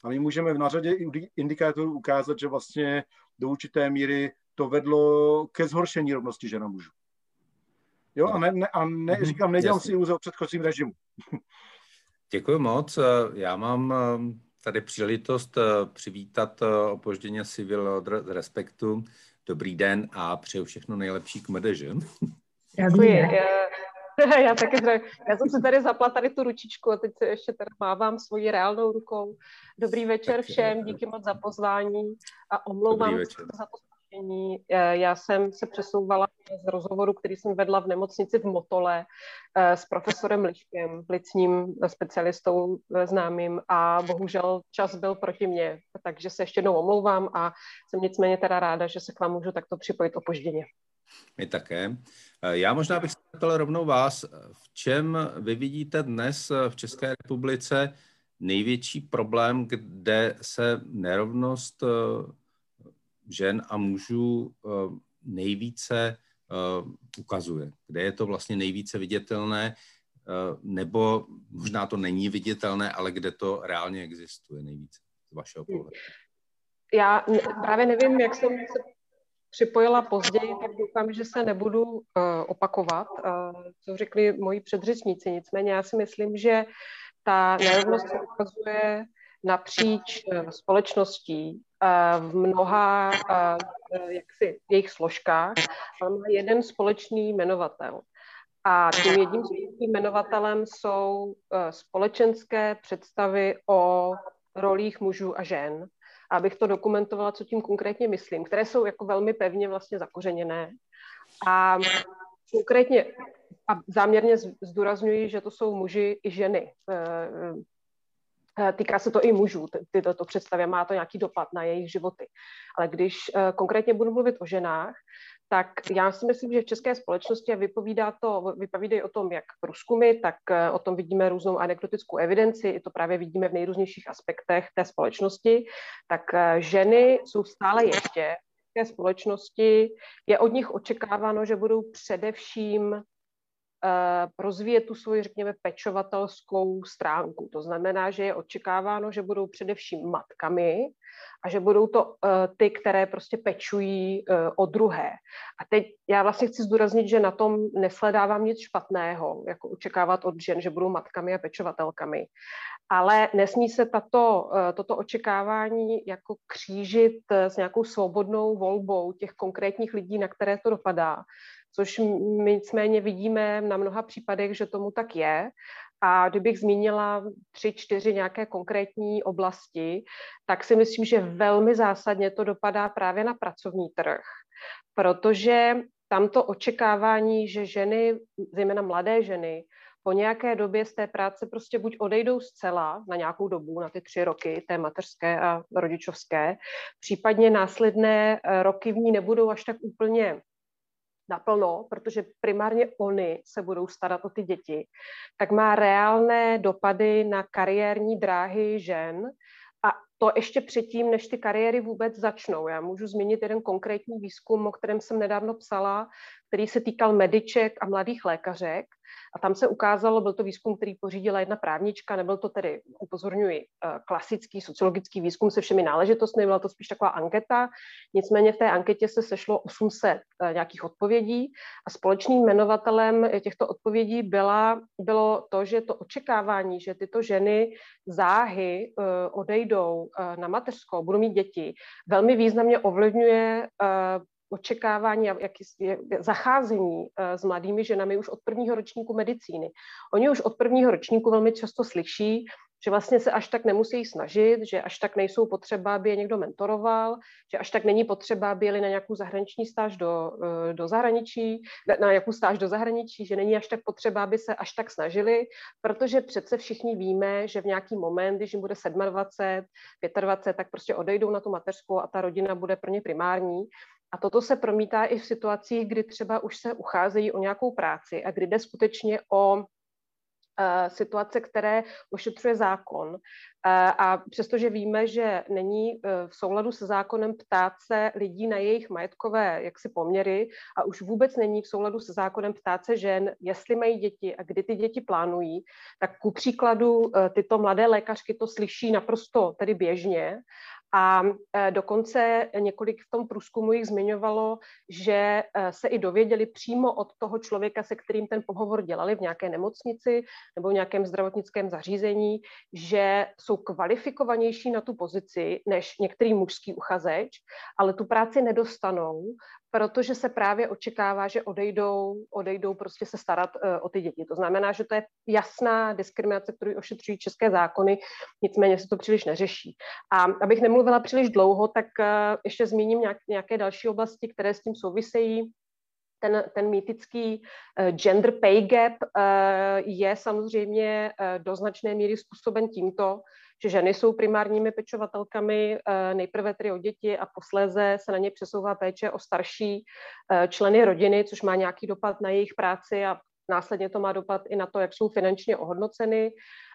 A my můžeme v nářadě indikátorů ukázat, že vlastně do určité míry to vedlo ke zhoršení rovnosti žena mužů. Jo, a, ne, ne, a ne, mhm. říkám, nedělám si iluze o předchozím režimu.
Děkuji moc. Já mám eh, tady příležitost eh, přivítat eh, opožděně Civil od Respektu. Dobrý den a přeju všechno nejlepší k mdeži.
Děkuji. Já taky zdravím. Já jsem si tady zapla tady tu ručičku a teď se ještě tady mávám svojí reálnou rukou. Dobrý večer tak, všem, díky moc za pozvání a omlouvám se za to spoždění. Já jsem se přesouvala z rozhovoru, který jsem vedla v nemocnici v Motole eh, s profesorem Liškem, plicním specialistou eh, známým a bohužel čas byl proti mně, takže se ještě jednou omlouvám a jsem nicméně teda ráda, že se k vám můžu takto připojit opožděně.
My také. Já možná bych se zeptal rovnou vás, v čem vy vidíte dnes v České republice největší problém, kde se nerovnost žen a mužů nejvíce ukazuje? Kde je to vlastně nejvíce viditelné? Nebo možná to není viditelné, ale kde to reálně existuje nejvíce z vašeho pohledu?
Já právě nevím, jak jsem se připojila později, tak doufám, že se nebudu uh, opakovat, uh, co řekli moji předřečníci. Nicméně já si myslím, že ta nerovnost se ukazuje napříč uh, společností v mnoha jaksi, jejich složkách, ale má jeden společný jmenovatel. A tím jedním společným jmenovatelem jsou společenské představy o rolích mužů a žen abych to dokumentovala, co tím konkrétně myslím, které jsou jako velmi pevně vlastně zakořeněné. A konkrétně a záměrně zdůrazňuji, že to jsou muži i ženy. Eh, eh, týká se to i mužů, tyto to představě, má to nějaký dopad na jejich životy. Ale když eh, konkrétně budu mluvit o ženách, tak já si myslím, že v české společnosti vypovídá to, vypovídají o tom, jak průzkumy, tak eh, o tom vidíme různou anekdotickou evidenci, i to právě vidíme v nejrůznějších aspektech té společnosti, tak eh, ženy jsou stále ještě v té společnosti, je od nich očekáváno, že budou především rozvíjet tu svoji, řekněme, pečovatelskou stránku. To znamená, že je očekáváno, že budou především matkami a že budou to eh, ty, které prostě pečují eh, o druhé. A teď já vlastně chci zdůraznit, že na tom nesledávám nic špatného, jako očekávat od žen, že budou matkami a pečovatelkami. Ale nesmí se tato, toto očekávání jako křížit s nějakou svobodnou volbou těch konkrétních lidí, na které to dopadá což my nicméně vidíme na mnoha případech, že tomu tak je. A kdybych zmínila tři, čtyři nějaké konkrétní oblasti, tak si myslím, že velmi zásadně to dopadá právě na pracovní trh, protože tam to očekávání, že ženy, zejména mladé ženy, po nějaké době z té práce prostě buď odejdou zcela na nějakou dobu, na ty tři roky, té mateřské a rodičovské, případně následné eh, roky v ní nebudou až tak úplně naplno, protože primárně oni se budou starat o ty děti, tak má reálné dopady na kariérní dráhy žen a to ještě předtím, než ty kariéry vůbec začnou. Já můžu zmínit jeden konkrétní výzkum, o kterém jsem nedávno psala, který se týkal mediček a mladých lékařek. A tam se ukázalo, byl to výzkum, který pořídila jedna právnička, nebyl to tedy, upozorňuji, eh, klasický sociologický výzkum se všemi náležitostmi, byla to spíš taková anketa. Nicméně v té anketě se sešlo 800 eh, nějakých odpovědí a společným jmenovatelem těchto odpovědí byla, bylo to, že to očekávání, že tyto ženy záhy eh, odejdou na mateřskou, budou mít děti, velmi významně ovlivňuje očekávání a jaký, zacházení eh, s mladými ženami už od prvního ročníku medicíny. Oni už od prvního ročníku velmi často slyší, že vlastně se až tak nemusí snažit, že až tak nejsou potřeba, aby je někdo mentoroval, že až tak není potřeba, aby jeli na nějakou zahraniční stáž do, eh, do zahraničí, na nějakou stáž do zahraničí, že není až tak potřeba, aby se až tak snažili, protože přece všichni víme, že v nějaký moment, když jim bude 27, 25, tak prostě odejdou na tu mateřskou a ta rodina bude pro ně primární. A toto se promítá i v situacích, kdy třeba už se ucházejí o nějakou práci a kdy jde skutečně o eh, situace, které ošetřuje zákon. Eh, a přestože víme, že není eh, v souladu se zákonem ptát se lidí na jejich majetkové jaksi poměry a už vůbec není v souladu se zákonem ptát se žen, jestli mají děti a kdy ty děti plánují, tak ku příkladu tyto mladé lékařky to slyší naprosto tedy běžně a e, dokonce několik v tom průzkumu jich zmiňovalo, že e, se i dověděli přímo od toho člověka, se kterým ten pohovor dělali v nějaké nemocnici nebo v nějakém zdravotnickém zařízení, že jsou kvalifikovanější na tu pozici než některý mužský uchazeč, ale tu práci nedostanou, protože se právě očekává, že odejdou, odejdou prostě se starat uh, o ty děti. To znamená, že to je jasná diskriminace, kterou ošetřují české zákony, nicméně se to příliš neřeší. A abych nemluvila příliš dlouho, tak uh, ještě zmíním nějak, nějaké další oblasti, které s tím souvisejí. ten, ten mýtický uh, gender pay gap je samozřejmě do značné míry způsoben tímto, že ženy jsou primárními pečovatelkami, uh, nejprve tedy o děti a posléze se na ně přesouvá péče o starší uh, členy rodiny, což má nějaký dopad na jejich práci a následně to má dopad i na to, jak jsou finančně ohodnoceny.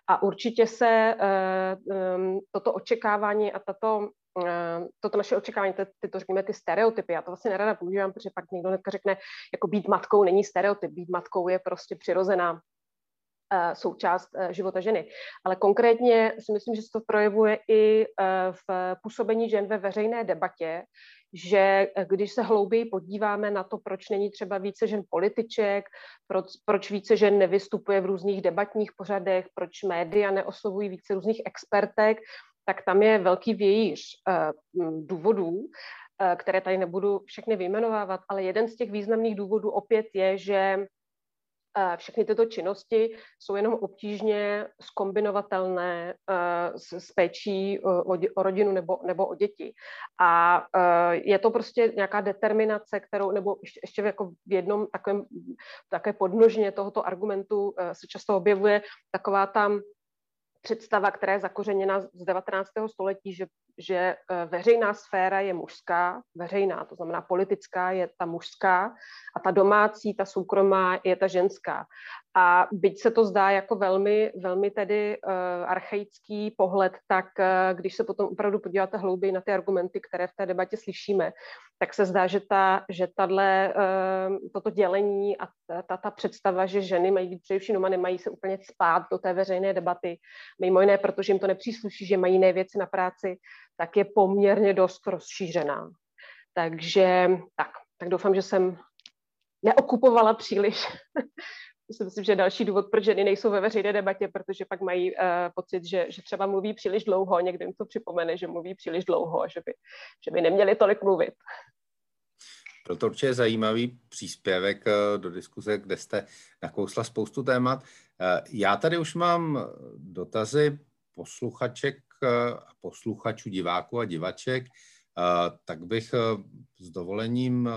A určitě se uh, um, toto očekávání a tato Eh, toto naše očekávání, ty, ty to řekněme, ty stereotypy, já to vlastně nerada používám, protože pak někdo řekne, jako být matkou není stereotyp, být matkou je prostě přirozená součást uh, života ženy. Ale konkrétně si myslím, že se to projevuje i uh, v působení žen ve veřejné debatě, že když se hlouběji podíváme na to, proč není třeba více žen političek, proč, proč více žen nevystupuje v různých debatních pořadech, proč média neoslovují více různých expertek, tak tam je velký vějíř důvodů, které tady nebudu všechny vyjmenovávat, ale jeden z těch významných důvodů opět je, že všechny tyto činnosti jsou jenom obtížně skombinovatelné s, s péčí o, o rodinu nebo, nebo o děti. A je to prostě nějaká determinace, kterou, nebo ještě, ještě jako v jednom takovém, také podnožně tohoto argumentu se často objevuje taková tam představa, která je zakořeněna z 19. století, že, že eh, veřejná sféra je mužská, veřejná, to znamená politická je ta mužská a ta domácí, ta soukromá je ta ženská. A byť se to zdá jako velmi, velmi tedy uh, archaický pohled, tak uh, když se potom opravdu podíváte hlouběji na ty argumenty, které v té debatě slyšíme, tak se zdá, že, ta, že uh, toto dělení a ta, ta, ta představa, že ženy mají být především doma, nemají se úplně spát do té veřejné debaty, mimo jiné, protože jim to nepřísluší, že mají jiné věci na práci, tak je poměrně dost rozšířená. Takže tak, tak doufám, že jsem neokupovala příliš si myslím, že další důvod, proč ženy nejsou ve veřejné debatě, protože pak mají uh, pocit, že, že třeba mluví příliš dlouho, někdo jim to připomene, že mluví příliš dlouho, že by, že by neměli tolik mluvit.
Proto určitě zajímavý příspěvek eh, do diskuze, kde jste nakousla spoustu témat. Eh, já tady už mám dotazy posluchaček posluchačů, diváků a divaček, tak bych s dovolením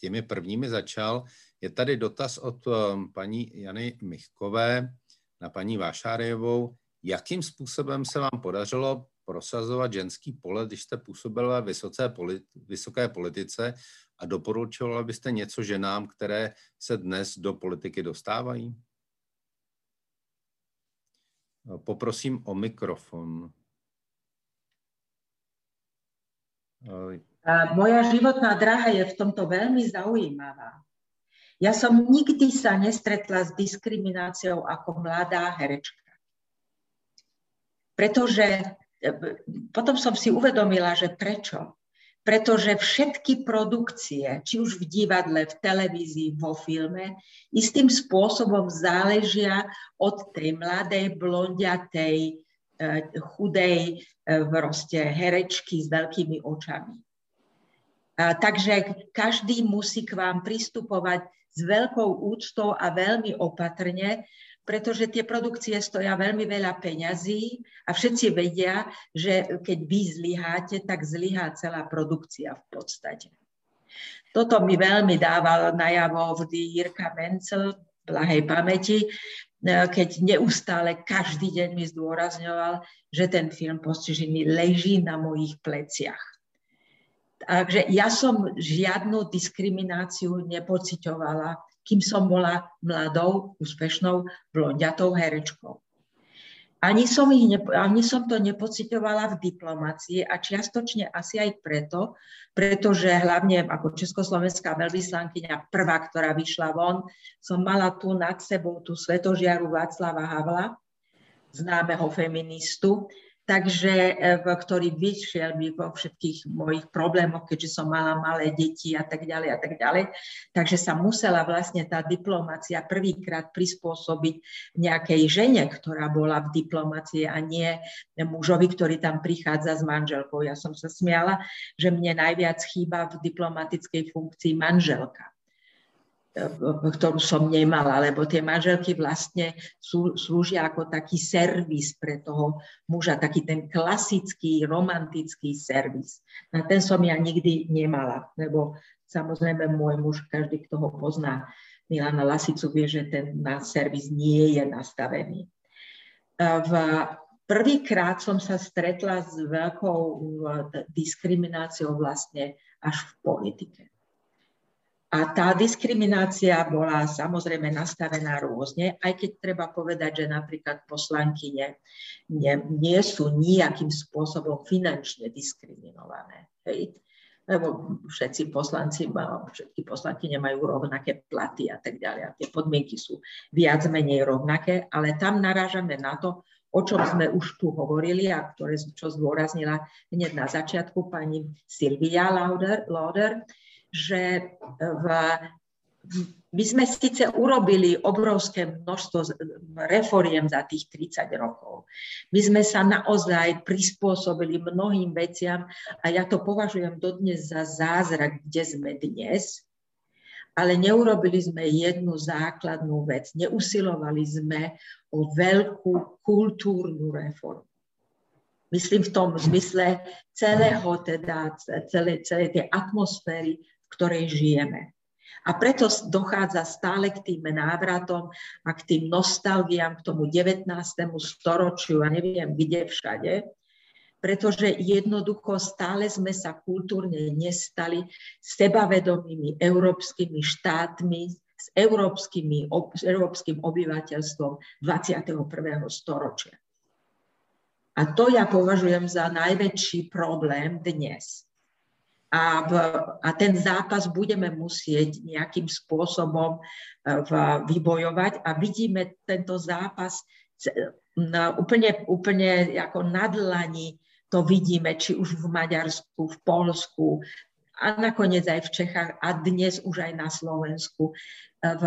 těmi prvními začal. Je tady dotaz od paní Jany Michkové na paní Vášárejovou. Jakým způsobem se vám podařilo prosazovat ženský pole, když jste působila ve vysoké, politi- vysoké politice a doporučovala byste něco ženám, které se dnes do politiky dostávají? Poprosím o mikrofon.
Moja životná dráha je v tomto veľmi zaujímavá. Ja som nikdy sa nestretla s diskrimináciou ako mladá herečka. Pretože e, potom som si uvedomila, že prečo. Pretože všetky produkcie, či už v divadle, v televízii, vo filme, istým spôsobom záležia od tej mladej, blondiatej, chudej proste herečky s veľkými očami. Takže každý musí k vám pristupovať s veľkou úctou a veľmi opatrne, pretože tie produkcie stoja veľmi veľa peňazí a všetci vedia, že keď vy zlyháte, tak zlyhá celá produkcia v podstate. Toto mi veľmi dával najavo vždy Jirka Mencel, blahej pamäti, keď neustále každý deň mi zdôrazňoval, že ten film postižený leží na mojich pleciach. Takže ja som žiadnu diskrimináciu nepocitovala, kým som bola mladou, úspešnou, blondiatou herečkou. Ani som, ich nepo, ani som to nepocitovala v diplomácii a čiastočne asi aj preto, pretože hlavne ako československá veľvyslankyňa prvá, ktorá vyšla von, som mala tu nad sebou tú svetožiaru Václava Havla, známeho feministu, takže, e, ktorý vyšiel mi vo všetkých mojich problémoch, keďže som mala malé deti a tak ďalej a tak ďalej. Takže sa musela vlastne tá diplomácia prvýkrát prispôsobiť nejakej žene, ktorá bola v diplomácii a nie mužovi, ktorý tam prichádza s manželkou. Ja som sa smiala, že mne najviac chýba v diplomatickej funkcii manželka ktorú som nemala, lebo tie manželky vlastne sú, slúžia ako taký servis pre toho muža, taký ten klasický romantický servis. A ten som ja nikdy nemala, lebo Samozrejme, môj muž, každý, kto ho pozná, Milana Lasicu vie, že ten na servis nie je nastavený. V prvýkrát som sa stretla s veľkou diskrimináciou vlastne až v politike. A tá diskriminácia bola samozrejme nastavená rôzne, aj keď treba povedať, že napríklad poslankyne nie, nie sú nejakým spôsobom finančne diskriminované. Hej lebo všetci poslanci, všetky poslanky nemajú rovnaké platy a tak ďalej. A tie podmienky sú viac menej rovnaké, ale tam narážame na to, o čom sme už tu hovorili a ktoré, čo zdôraznila hneď na začiatku pani Silvia Lauder, Lauder že v my sme síce urobili obrovské množstvo reforiem za tých 30 rokov. My sme sa naozaj prispôsobili mnohým veciam a ja to považujem dodnes za zázrak, kde sme dnes, ale neurobili sme jednu základnú vec. Neusilovali sme o veľkú kultúrnu reformu. Myslím v tom zmysle celého teda, celé, celé tej atmosféry, ktorej žijeme. A preto dochádza stále k tým návratom a k tým nostalgiám, k tomu 19. storočiu a neviem kde všade, pretože jednoducho stále sme sa kultúrne nestali sebavedomými európskymi štátmi, s, európskymi, európskym obyvateľstvom 21. storočia. A to ja považujem za najväčší problém dnes a, v, a ten zápas budeme musieť nejakým spôsobom e, v, vybojovať. A vidíme tento zápas na, úplne, úplne ako na dlani to vidíme, či už v Maďarsku, v Polsku a nakoniec aj v Čechách a dnes už aj na Slovensku, e, v,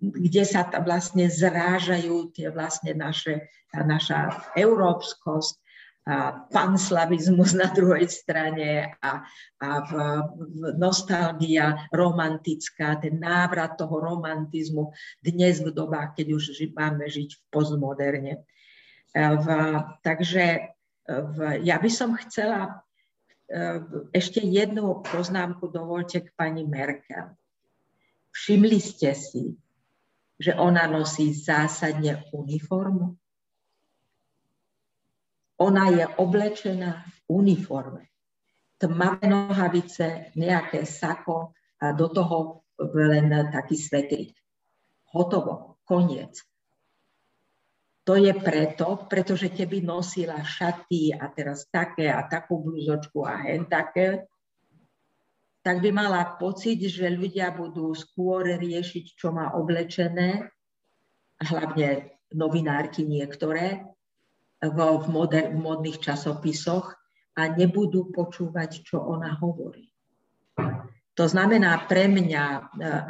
kde sa vlastne zrážajú tie vlastne naše, tá naša európskosť a panslavizmus na druhej strane a, a v, v nostalgia romantická, ten návrat toho romantizmu dnes v dobách, keď už máme žiť v postmoderne. E, v, takže v, ja by som chcela e, ešte jednu poznámku dovolte k pani Merkel. Všimli ste si, že ona nosí zásadne uniformu? Ona je oblečená v uniforme. Tmavé nohavice, nejaké sako a do toho len taký svetrik. Hotovo, koniec. To je preto, pretože keby nosila šaty a teraz také a takú blúzočku a hen také, tak by mala pocit, že ľudia budú skôr riešiť, čo má oblečené, hlavne novinárky niektoré, v, moder, v modných časopisoch a nebudú počúvať, čo ona hovorí. To znamená, pre mňa e,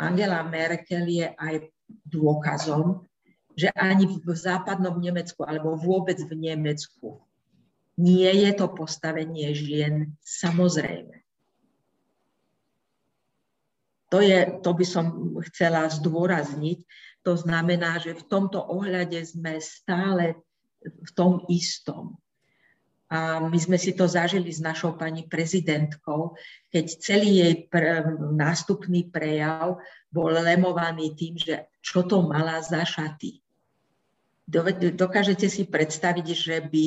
Angela Merkel je aj dôkazom, že ani v západnom Nemecku alebo vôbec v Nemecku nie je to postavenie žien samozrejme. To, je, to by som chcela zdôrazniť. To znamená, že v tomto ohľade sme stále v tom istom. A my sme si to zažili s našou pani prezidentkou, keď celý jej pr- nástupný prejav bol lemovaný tým, že čo to mala za šaty. Dokážete si predstaviť, že by,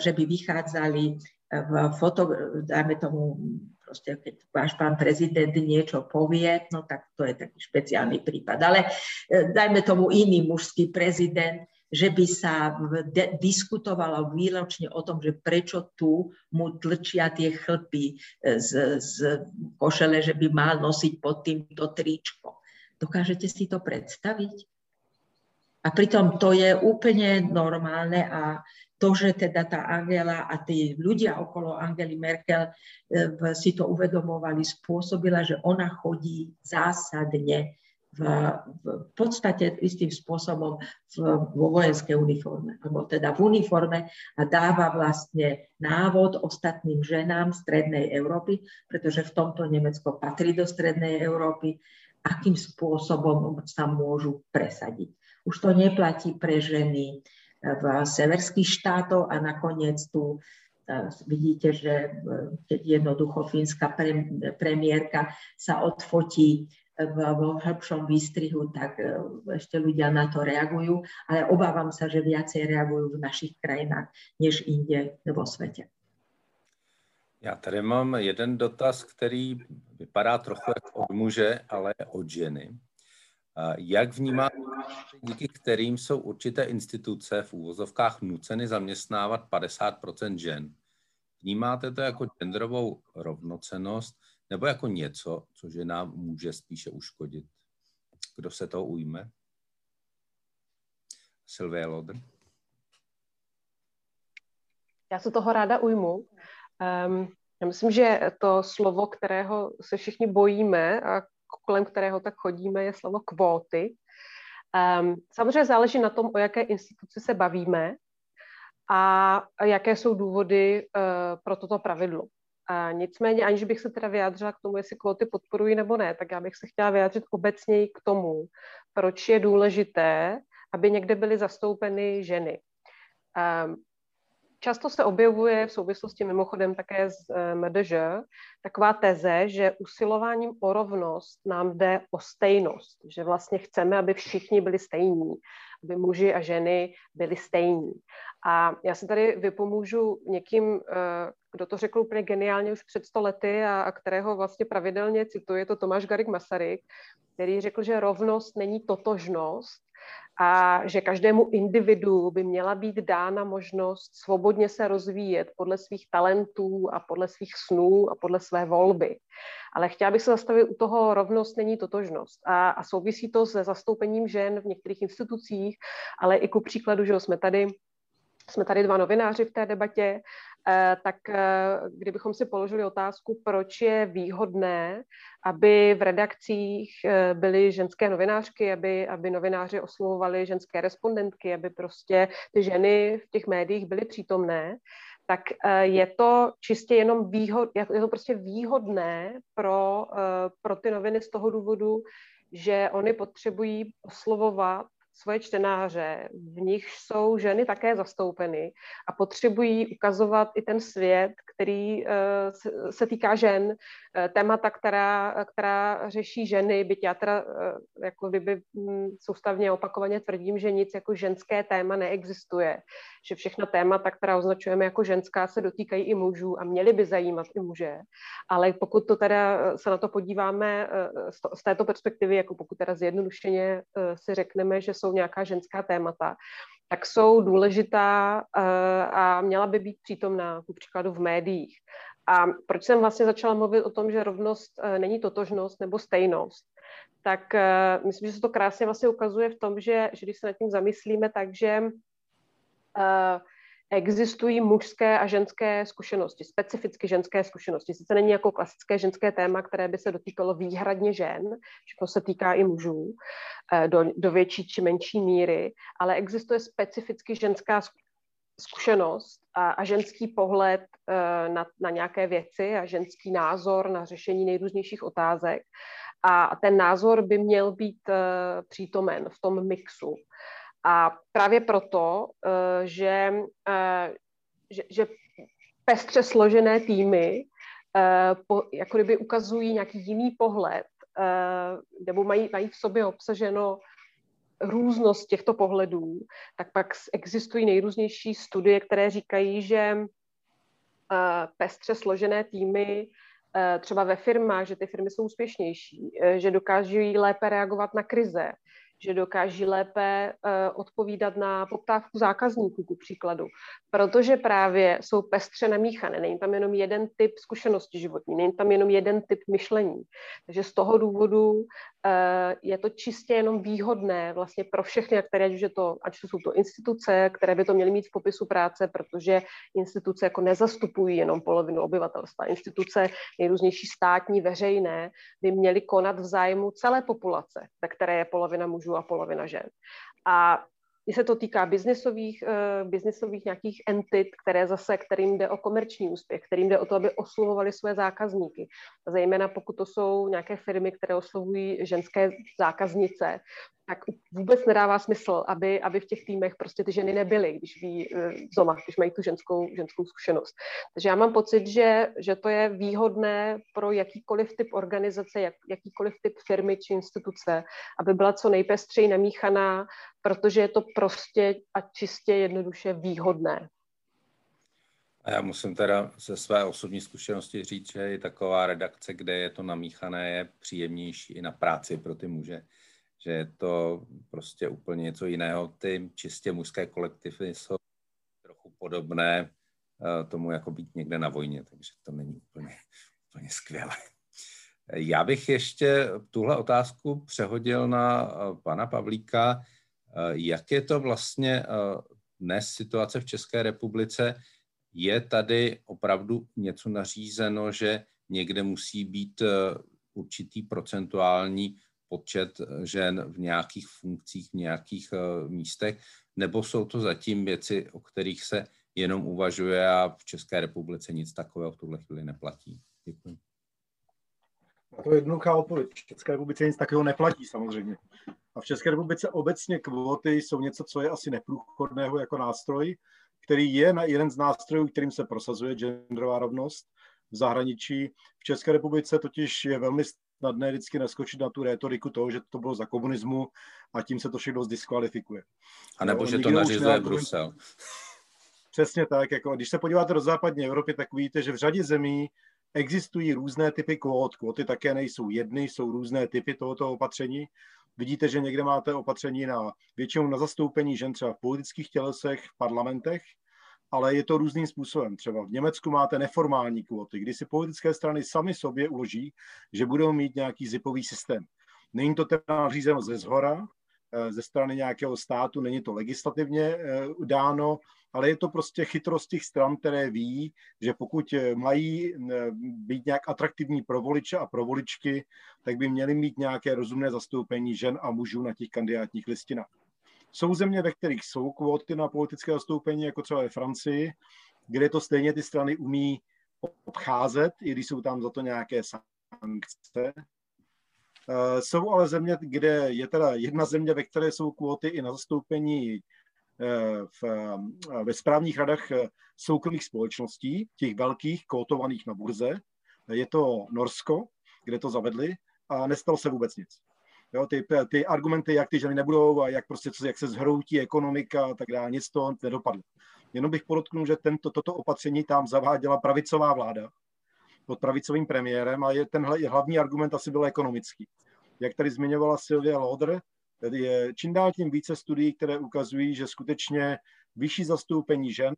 že by vychádzali v foto, dáme tomu, proste keď váš pán prezident niečo povie, no tak to je taký špeciálny prípad. Ale e, dajme tomu iný mužský prezident, že by sa diskutovalo výročne o tom, že prečo tu mu tlčia tie chlpy e, z, z košele, že by mal nosiť pod týmto tričko. Dokážete si to predstaviť? A pritom to je úplne normálne a to, že teda tá Angela a tí ľudia okolo Angely Merkel e, si to uvedomovali, spôsobila, že ona chodí zásadne v, v podstate istým spôsobom v, vo vojenskej uniforme, alebo teda v uniforme a dáva vlastne návod ostatným ženám strednej Európy, pretože v tomto Nemecko patrí do strednej Európy, akým spôsobom sa môžu presadiť. Už to neplatí pre ženy v severských štátoch a nakoniec tu vidíte, že keď jednoducho fínska premiérka sa odfotí vo hĺbšom výstrihu, tak ešte ľudia na to reagujú, ale obávam sa, že viacej reagujú v našich krajinách, než inde vo svete.
Já tady mám jeden dotaz, který vypadá trochu jako od muže, ale od ženy. Jak vnímá, díky kterým jsou určité instituce v úvozovkách nuceny zaměstnávat 50% žen? Vnímáte to jako genderovou rovnocenost nebo jako něco, co ženám může spíše uškodit? Kdo se toho ujme? Sylvie Lodr.
Já se toho ráda ujmu. Um, já myslím, že to slovo, kterého se všichni bojíme a kolem kterého tak chodíme, je slovo kvóty. Um, samozřejmě záleží na tom, o jaké instituci se bavíme a jaké jsou důvody uh, pro toto pravidlo. A nicméně, aniž bych se teda vyjádřila k tomu, jestli kvóty podporují nebo ne, tak já bych se chtěla vyjádřit obecněji k tomu, proč je důležité, aby někde byly zastoupeny ženy. Um, Často se objevuje v souvislosti mimochodem také s eh, MDŽ taková teze, že usilováním o rovnost nám jde o stejnost, že vlastně chceme, aby všichni byli stejní, aby muži a ženy byli stejní. A já se tady vypomůžu někým, eh, kdo to řekl úplně geniálně už před sto lety a, a kterého vlastně pravidelně cituje, to Tomáš Garik Masaryk, který řekl, že rovnost není totožnost, a že každému individu by měla být dána možnost svobodně se rozvíjet podle svých talentů a podle svých snů a podle své volby. Ale chtěla bych se zastavit u toho rovnost není totožnost. A, a souvisí to se zastoupením žen v některých institucích, ale i ku příkladu, že jsme tady jsme tady dva novináři v té debatě, tak eh, kdybychom si položili otázku, proč je výhodné, aby v redakcích eh, byly ženské novinářky, aby, aby novináři oslovovali ženské respondentky, aby prostě ty ženy v těch médiích byly přítomné, tak je to čistě jenom výhod, je to prostě výhodné pro, pro ty noviny z toho důvodu, že oni potřebují oslovovat svoje čtenáře, v nich jsou ženy také zastoupeny a potřebují ukazovat i ten svět, který uh, se týká žen, uh, témata, která, která řeší ženy, byť já teda uh, jako kdyby um, soustavně opakovaně tvrdím, že nic jako ženské téma neexistuje, že všechna témata, která označujeme jako ženská, se dotýkají i mužů a měly by zajímat i muže, ale pokud to teda se na to podíváme z této perspektivy, jako pokud teda zjednodušeně si řekneme, že jsou nějaká ženská témata, tak jsou důležitá uh, a měla by být přítomná, ku příkladu v médiích. A proč jsem vlastně začala mluvit o tom, že rovnost uh, není totožnost nebo stejnost, tak uh, myslím, že se to krásně vlastně ukazuje v tom, že, že když se nad tím zamyslíme, takže uh, existují mužské a ženské zkušenosti, specificky ženské zkušenosti. Sice není jako klasické ženské téma, které by se dotýkalo výhradně žen, všechno se týká i mužů eh, do, do větší či menší míry, ale existuje specificky ženská zkušenost a, a ženský pohled eh, na, na nějaké věci a ženský názor na řešení nejrůznějších otázek. A ten názor by měl být eh, přítomen v tom mixu. A právě proto, eh, že, eh, že, že pestře složené týmy eh, jako kdyby ukazují nějaký jiný pohled, nebo mají, mají v sobě obsaženo různost těchto pohledů, tak pak existují nejrůznější studie, které říkají, že pestře složené týmy třeba ve firmách, že ty firmy jsou úspěšnější, že dokáží lépe reagovat na krize, že dokáží lépe uh, odpovídat na poptávku zákazníků, ku příkladu. Protože právě jsou pestře namíchané. Není tam jenom jeden typ zkušenosti životní, není tam jenom jeden typ myšlení. Takže z toho důvodu uh, je to čistě jenom výhodné vlastně pro všechny, které, ať, to, ať jsou to instituce, které by to měly mít v popisu práce, protože instituce jako nezastupují jenom polovinu obyvatelstva. Instituce nejrůznější státní, veřejné by měly konat v zájmu celé populace, ve které je polovina mužů a polovina žen. A když se to týká biznesových, uh, biznesových nějakých entit, které zase, kterým jde o komerční úspěch, kterým jde o to, aby oslovovali své zákazníky. Zejména pokud to jsou nějaké firmy, které oslovují ženské zákaznice, tak vůbec nedává smysl, aby, aby v těch týmech prostě ty ženy nebyly, když ví eh, doma, když mají tu ženskou, ženskou zkušenost. Takže já mám pocit, že, že to je výhodné pro jakýkoliv typ organizace, jak, jakýkoliv typ firmy či instituce, aby byla co nejpestřeji namíchaná, protože je to prostě a čistě jednoduše výhodné.
A já musím teda ze své osobní zkušenosti říct, že i taková redakce, kde je to namíchané, je příjemnější i na práci pro ty muže že je to prostě úplně něco jiného. Ty čistě mužské kolektivy jsou trochu podobné eh, tomu, jako být někde na vojně, takže to není úplně, úplně skvělé. Já bych ještě tuhle otázku přehodil na eh, pana Pavlíka. Eh, jak je to vlastně dnes situace v České republice? Je tady opravdu něco nařízeno, že někde musí být určitý procentuální počet eh, žen v nějakých funkcích, v nějakých uh, místech, nebo jsou to zatím věci, o kterých se jenom uvažuje a v České republice nic takového v tuhle chvíli neplatí? Děkuji.
To je jednoduchá odpověď. V České republice nic takového neplatí samozřejmě. A v České republice obecně kvóty jsou něco, co je asi neprůchodného jako nástroj, který je na jeden z nástrojů, kterým se prosazuje genderová rovnost v zahraničí. V České republice totiž je velmi snadné vždycky naskočit na tu rétoriku toho, že to bylo za komunismu a tím se to všechno zdiskvalifikuje.
A nebo, no, že to nařizuje Brusel.
Přesně tak. Jako, když se podíváte do západní Evropy, tak vidíte, že v řadě zemí existují různé typy kvót. Kvóty také nejsou jedny, jsou různé typy tohoto opatření. Vidíte, že někde máte opatření na většinou na zastoupení žen třeba v politických tělesech, v parlamentech, ale je to různým způsobem. Třeba v Německu máte neformální kvóty, kdy si politické strany sami sobě uloží, že budou mít nějaký zipový systém. Není to teda řízeno ze zhora, eh, ze strany nějakého státu, není to legislativně eh, dáno, ale je to prostě chytrost těch stran, které ví, že pokud eh, mají být nějak atraktivní pro voliče a pro voličky, tak by měly mít nějaké rozumné zastoupení žen a mužů na těch kandidátních listinách. Jsou země, ve kterých jsou kvóty na politické zastoupení, jako třeba ve Francii, kde to stejně ty strany umí obcházet, i když jsou tam za to nějaké sankce. Eh, jsou ale země, kde je teda jedna země, ve které jsou kvóty i na zastoupení eh, v, eh, ve správních radách soukromých společností, těch velkých kotovaných na burze. Je to Norsko, kde to zavedli a nestalo se vůbec nic. Jo, ty, ty argumenty, jak ty ženy nebudou a jak, prostě, jak se zhroutí ekonomika a tak dále, nic to nedopadlo. Jenom bych podotknul, že tento, toto opatření tam zaváděla pravicová vláda pod pravicovým premiérem a je, tenhle hlavní argument asi byl ekonomický. Jak tady zmiňovala Sylvia Loder, je čím dál tím více studií, které ukazují, že skutečně vyšší zastoupení žen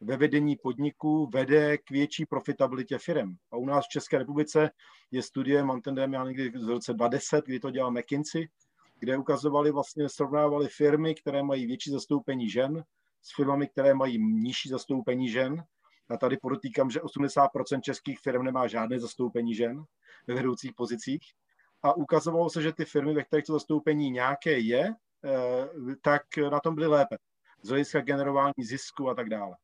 ve vedení podniků vede k větší profitabilitě firm. A u nás v České republice je studie, ten já někdy z roce 2010, kdy to dělal McKinsey, kde ukazovali vlastně, srovnávali firmy, které mají větší zastoupení žen s firmami, které mají nižší zastoupení žen. A tady podotýkám, že 80% českých firm nemá žádné zastoupení žen ve vedoucích pozicích. A ukazovalo se, že ty firmy, ve kterých to zastoupení nějaké je, eh, tak na tom byly lépe. Z hlediska generování zisku a tak dále.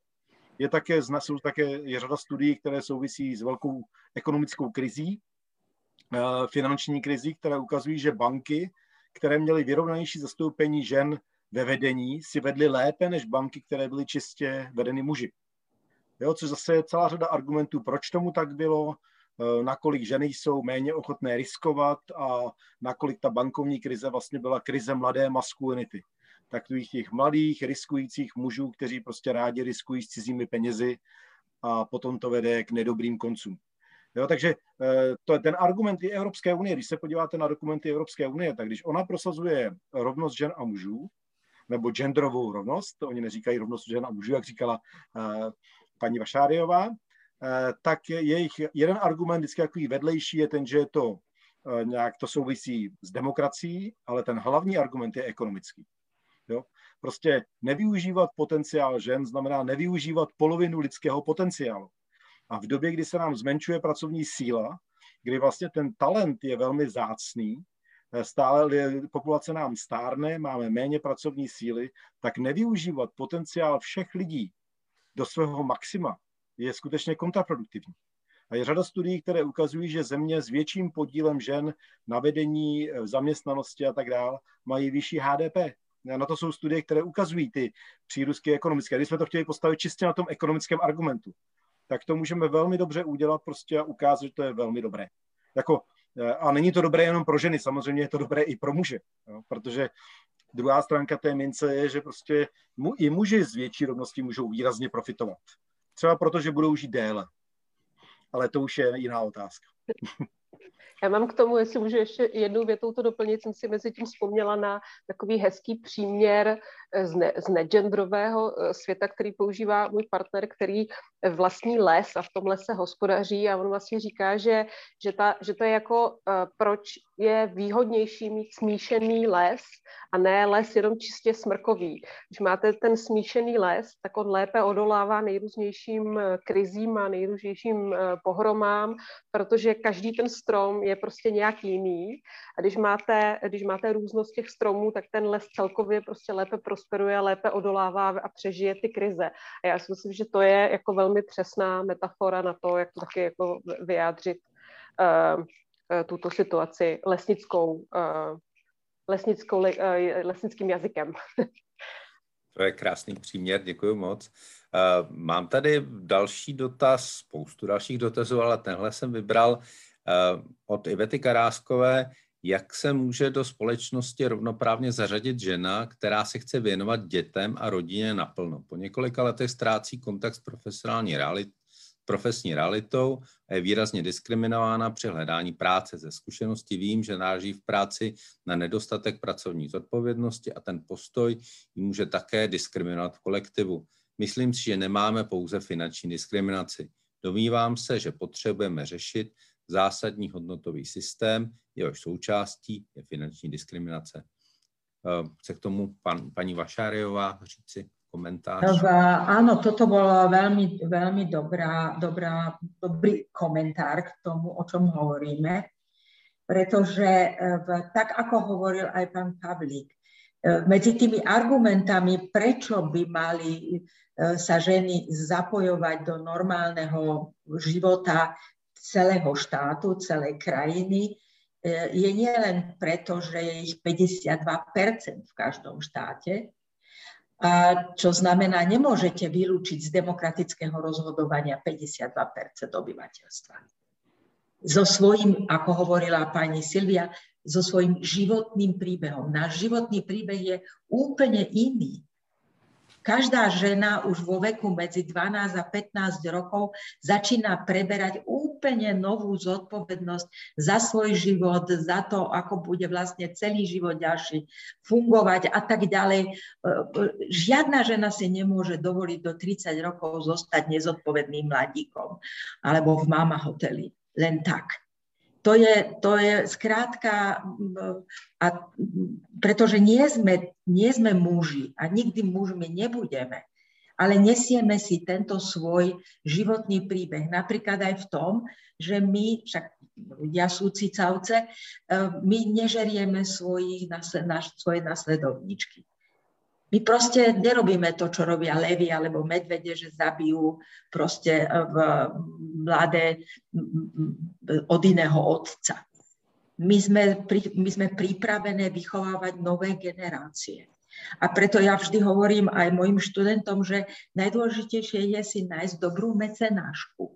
Je také, jsou také je řada studií, které souvisí s velkou ekonomickou krizí, eh, finanční krizí, které ukazují, že banky, které měly vyrovnanější zastoupení žen ve vedení, si vedly lépe než banky, které byly čistě vedeny muži. Jo, což zase je celá řada argumentů, proč tomu tak bylo, eh, nakolik ženy jsou méně ochotné riskovat a nakolik ta bankovní krize vlastně byla krize mladé maskulinity takových těch mladých, riskujících mužů, kteří prostě rádi riskují s cizími penězi a potom to vede k nedobrým koncům. Jo, takže eh, to ten argument i Evropské unie. Když se podíváte na dokumenty Evropské unie, tak když ona prosazuje rovnost žen a mužů, nebo genderovou rovnost, to oni neříkají rovnost žen a mužů, jak říkala uh, paní Vašáriová, uh, tak jejich jeden argument vždycky takový vedlejší je ten, že je to nějak to souvisí s demokracií, ale ten hlavní argument je ekonomický. Prostě nevyužívat potenciál žen znamená nevyužívat polovinu lidského potenciálu. A v době, kdy se nám zmenšuje pracovní síla, kdy vlastně ten talent je velmi zácný, eh, stále populace nám stárne, máme méně pracovní síly, tak nevyužívat potenciál všech lidí do svého maxima je skutečně kontraproduktivní. A je řada studií, které ukazují, že země s větším podílem žen na vedení eh, zaměstnanosti a tak dále mají vyšší HDP. Na to jsou studie, které ukazují ty přírůstky ekonomické. Když jsme to chtěli postavit čistě na tom ekonomickém argumentu, tak to můžeme velmi dobře udělat prostě a ukázat, že to je velmi dobré. Jako, eh, a není to dobré jenom pro ženy, samozřejmě je to dobré i pro muže, jo, protože druhá stránka té mince je, že prostě i muži z větší rovnosti můžou výrazně profitovat. Třeba proto, že budou žít déle. Ale to už je jiná otázka.
Já mám k tomu, jestli můžu ještě jednou větou to doplnit, jsem si mezi tím vzpomněla na takový hezký příměr z, ne, z negendrového eh, světa, který používá můj partner, který vlastní les a v tom lese hospodaří a on vlastně říká, že, že, ta, že to je jako, uh, proč je výhodnější mít smíšený les a ne les jenom čistě smrkový. Když máte ten smíšený les, tak on lépe odolává nejrůznějším eh, krizím a nejrůznějším uh, pohromám, protože každý ten strom je prostě nějak jiný a když máte, když máte různost těch stromů, tak ten les celkově prostě lépe prosperuje, lépe odolává a přežije ty krize. A já si myslím, že to je jako velmi přesná metafora na to, jak to taky jako vyjádřit uh, tuto situaci lesnickou, uh, lesnickou, uh, lesnickým jazykem.
To je krásný příměr, děkuji moc. Mám tady další dotaz, spoustu dalších dotazů, ale tenhle jsem vybral od Ivety Karáskové jak se může do společnosti rovnoprávně zařadit žena, která se chce věnovat dětem a rodině naplno. Po několika letech ztrácí kontakt s profesionální realit, profesní realitou a je výrazně diskriminována při hledání práce. Ze zkušenosti vím, že náží v práci na nedostatek pracovní zodpovědnosti a ten postoj může také diskriminovat v kolektivu. Myslím si, že nemáme pouze finanční diskriminaci. Domývám se, že potřebujeme řešit zásadní hodnotový systém, jehož součástí je finanční diskriminace. Eh, chce k tomu pan, paní Vašáriová říci komentář?
V, áno, toto bol veľmi, veľmi dobrá, dobrá, dobrý komentár k tomu, o čom hovoríme, pretože eh, v, tak, ako hovoril aj pán Pavlík, eh, medzi tými argumentami, prečo by mali sa ženy zapojovať do normálneho života celého štátu, celej krajiny, E, je nielen preto, že je ich 52% v každom štáte, a čo znamená, nemôžete vylúčiť z demokratického rozhodovania 52% obyvateľstva. So svojím, ako hovorila pani Silvia, so svojím životným príbehom. Náš životný príbeh je úplne iný. Každá žena už vo veku medzi 12 a 15 rokov začína preberať úplne novú zodpovednosť za svoj život, za to, ako bude vlastne celý život ďalší fungovať a tak ďalej. Žiadna žena si nemôže dovoliť do 30 rokov zostať nezodpovedným mladíkom alebo v mama hoteli. Len tak. To je, to je skrátka, a pretože nie sme, nie sme muži a nikdy mužmi nebudeme, ale nesieme si tento svoj životný príbeh. Napríklad aj v tom, že my, však ľudia sú cicavce, e, my nežerieme svojich, naš, svoje nasledovničky. My proste nerobíme to, čo robia levy alebo medvede, že zabijú proste v mladé od iného otca. My sme, my sme pripravené vychovávať nové generácie. A preto ja vždy hovorím aj mojim študentom, že najdôležitejšie je si nájsť dobrú mecenášku.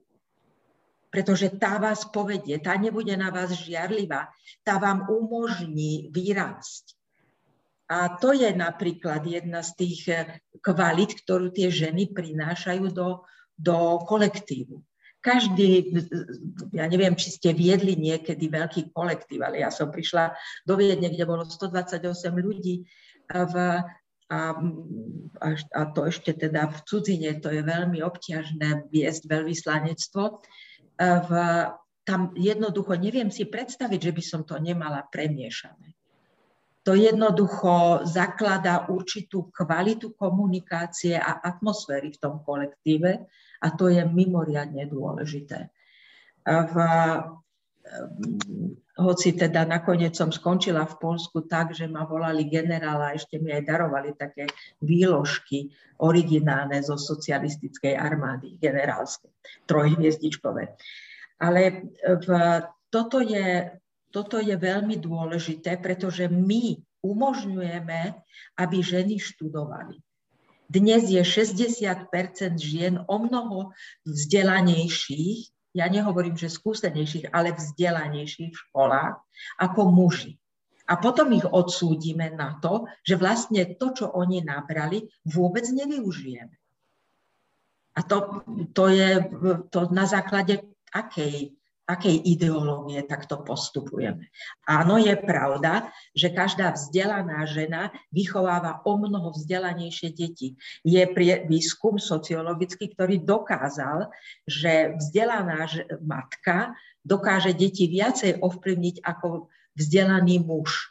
Pretože tá vás povedie, tá nebude na vás žiarlivá, tá vám umožní vyrásť a to je napríklad jedna z tých eh, kvalit, ktorú tie ženy prinášajú do, do kolektívu. Každý, ja neviem, či ste viedli niekedy veľký kolektív, ale ja som prišla do Viedne, kde bolo 128 ľudí v, a, a, a to ešte teda v cudzine, to je veľmi obťažné viesť veľvyslanectvo. V, tam jednoducho neviem si predstaviť, že by som to nemala premiešané to jednoducho zakladá určitú kvalitu komunikácie a atmosféry v tom kolektíve a to je mimoriadne dôležité. V, hoci teda nakoniec som skončila v Polsku tak, že ma volali generála a ešte mi aj darovali také výložky originálne zo socialistickej armády, generálske, trojhviezdičkové. Ale v, toto, je, toto je veľmi dôležité, pretože my umožňujeme, aby ženy študovali. Dnes je 60% žien o mnoho vzdelanejších, ja nehovorím, že skúsenejších, ale vzdelanejších v školách ako muži. A potom ich odsúdime na to, že vlastne to, čo oni nabrali, vôbec nevyužijeme. A to, to je to na základe akej akej ideológie takto postupujeme. Áno, je pravda, že každá vzdelaná žena vychováva o mnoho vzdelanejšie deti. Je výskum sociologický, ktorý dokázal, že vzdelaná matka dokáže deti viacej ovplyvniť ako vzdelaný muž.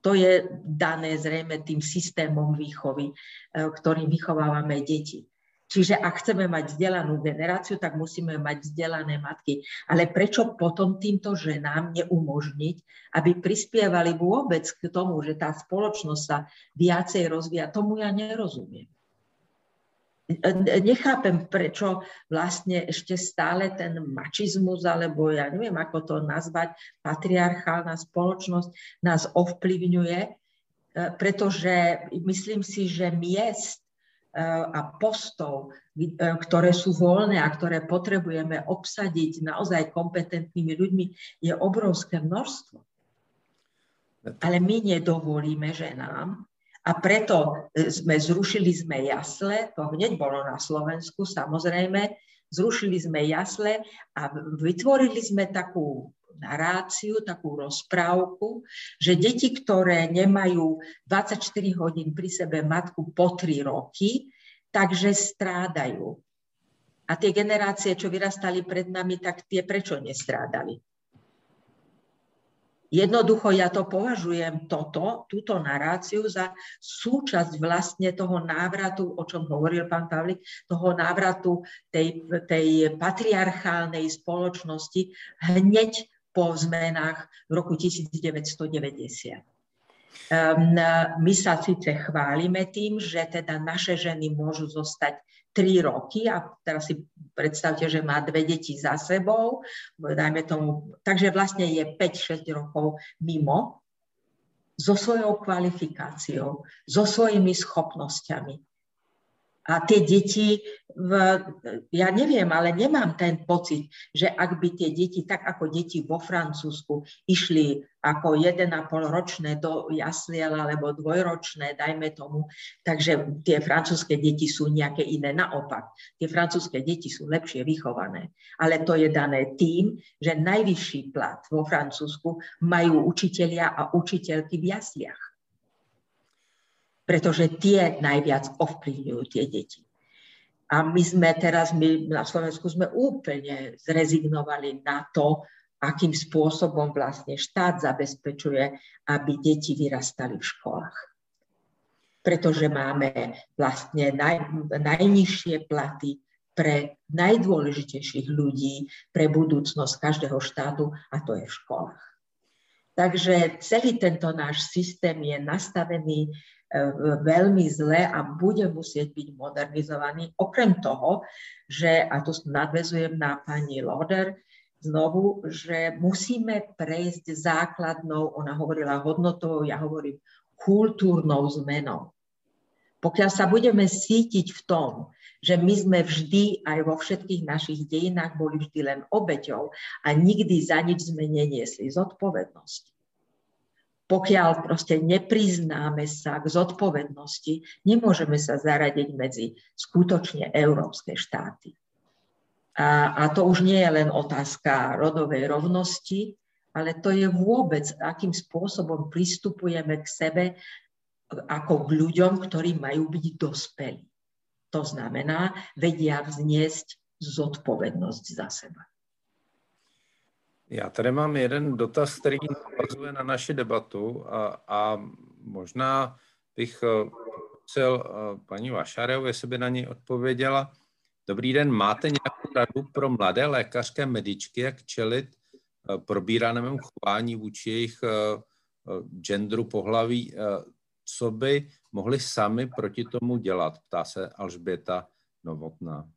To je dané zrejme tým systémom výchovy, eh, ktorým vychovávame deti. Čiže ak chceme mať vzdelanú generáciu, tak musíme mať vzdelané matky. Ale prečo potom týmto ženám neumožniť, aby prispievali vôbec k tomu, že tá spoločnosť sa viacej rozvíja? Tomu ja nerozumiem. Nechápem, prečo vlastne ešte stále ten mačizmus, alebo ja neviem, ako to nazvať, patriarchálna spoločnosť nás ovplyvňuje, pretože myslím si, že miest a postov, e, ktoré sú voľné a ktoré potrebujeme obsadiť naozaj kompetentnými ľuďmi, je obrovské množstvo. Ale my nedovolíme ženám a preto e, sme zrušili sme jasle, to hneď bolo na Slovensku samozrejme, zrušili sme jasle a vytvorili sme takú naráciu, takú rozprávku, že deti, ktoré nemajú 24 hodín pri sebe matku po 3 roky, takže strádajú. A tie generácie, čo vyrastali pred nami, tak tie prečo nestrádali? Jednoducho ja to považujem toto, túto naráciu za súčasť vlastne toho návratu, o čom hovoril pán Pavlik, toho návratu tej, tej patriarchálnej spoločnosti hneď po zmenách v roku 1990. Um, my sa síce chválime tým, že teda naše ženy môžu zostať 3 roky a teraz si predstavte, že má dve deti za sebou, dajme tomu, takže vlastne je 5-6 rokov mimo so svojou kvalifikáciou, so svojimi schopnosťami. A tie deti, v, ja neviem, ale nemám ten pocit, že ak by tie deti, tak ako deti vo Francúzsku, išli ako 1,5 ročné do jasliel alebo dvojročné, dajme tomu, takže tie francúzske deti sú nejaké iné. Naopak, tie francúzske deti sú lepšie vychované. Ale to je dané tým, že najvyšší plat vo Francúzsku majú učitelia a učiteľky v jasliach pretože tie najviac ovplyvňujú tie deti. A my sme teraz, my na Slovensku sme úplne zrezignovali na to, akým spôsobom vlastne štát zabezpečuje, aby deti vyrastali v školách. Pretože máme vlastne naj, najnižšie platy pre najdôležitejších ľudí, pre budúcnosť každého štátu a to je v školách. Takže celý tento náš systém je nastavený veľmi zle a bude musieť byť modernizovaný. Okrem toho, že, a tu nadvezujem na pani Loder, znovu, že musíme prejsť základnou, ona hovorila hodnotovou, ja hovorím kultúrnou zmenou. Pokiaľ sa budeme sítiť v tom, že my sme vždy aj vo všetkých našich dejinách boli vždy len obeťou a nikdy za nič sme neniesli zodpovednosť pokiaľ proste nepriznáme sa k zodpovednosti, nemôžeme sa zaradiť medzi skutočne európske štáty. A, a to už nie je len otázka rodovej rovnosti, ale to je vôbec, akým spôsobom pristupujeme k sebe ako k ľuďom, ktorí majú byť dospelí. To znamená, vedia vzniesť zodpovednosť za seba.
Já tady mám jeden dotaz, který navazuje na naši debatu a, a možná bych chtěl eh, eh, paní Vašarev, jestli by na něj odpověděla. Dobrý den, máte nějakou radu pro mladé lékařské medičky, jak čelit eh, probíranému chování vůči jejich genderu, pohlaví, co by mohli sami proti tomu dělat, ptá se Alžběta Novotná.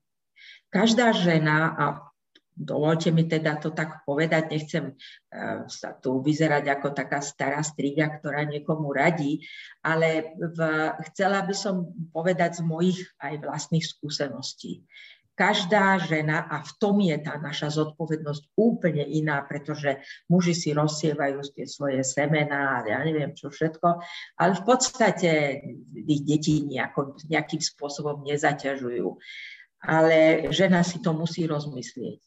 Každá žena a dovolte mi teda to tak povedať, nechcem sa tu vyzerať ako taká stará striga, ktorá niekomu radí, ale v, chcela by som povedať z mojich aj vlastných skúseností každá žena, a v tom je tá naša zodpovednosť úplne iná, pretože muži si rozsievajú tie svoje semená a ja neviem čo všetko, ale v podstate ich deti nejako, nejakým spôsobom nezaťažujú. Ale žena si to musí rozmyslieť.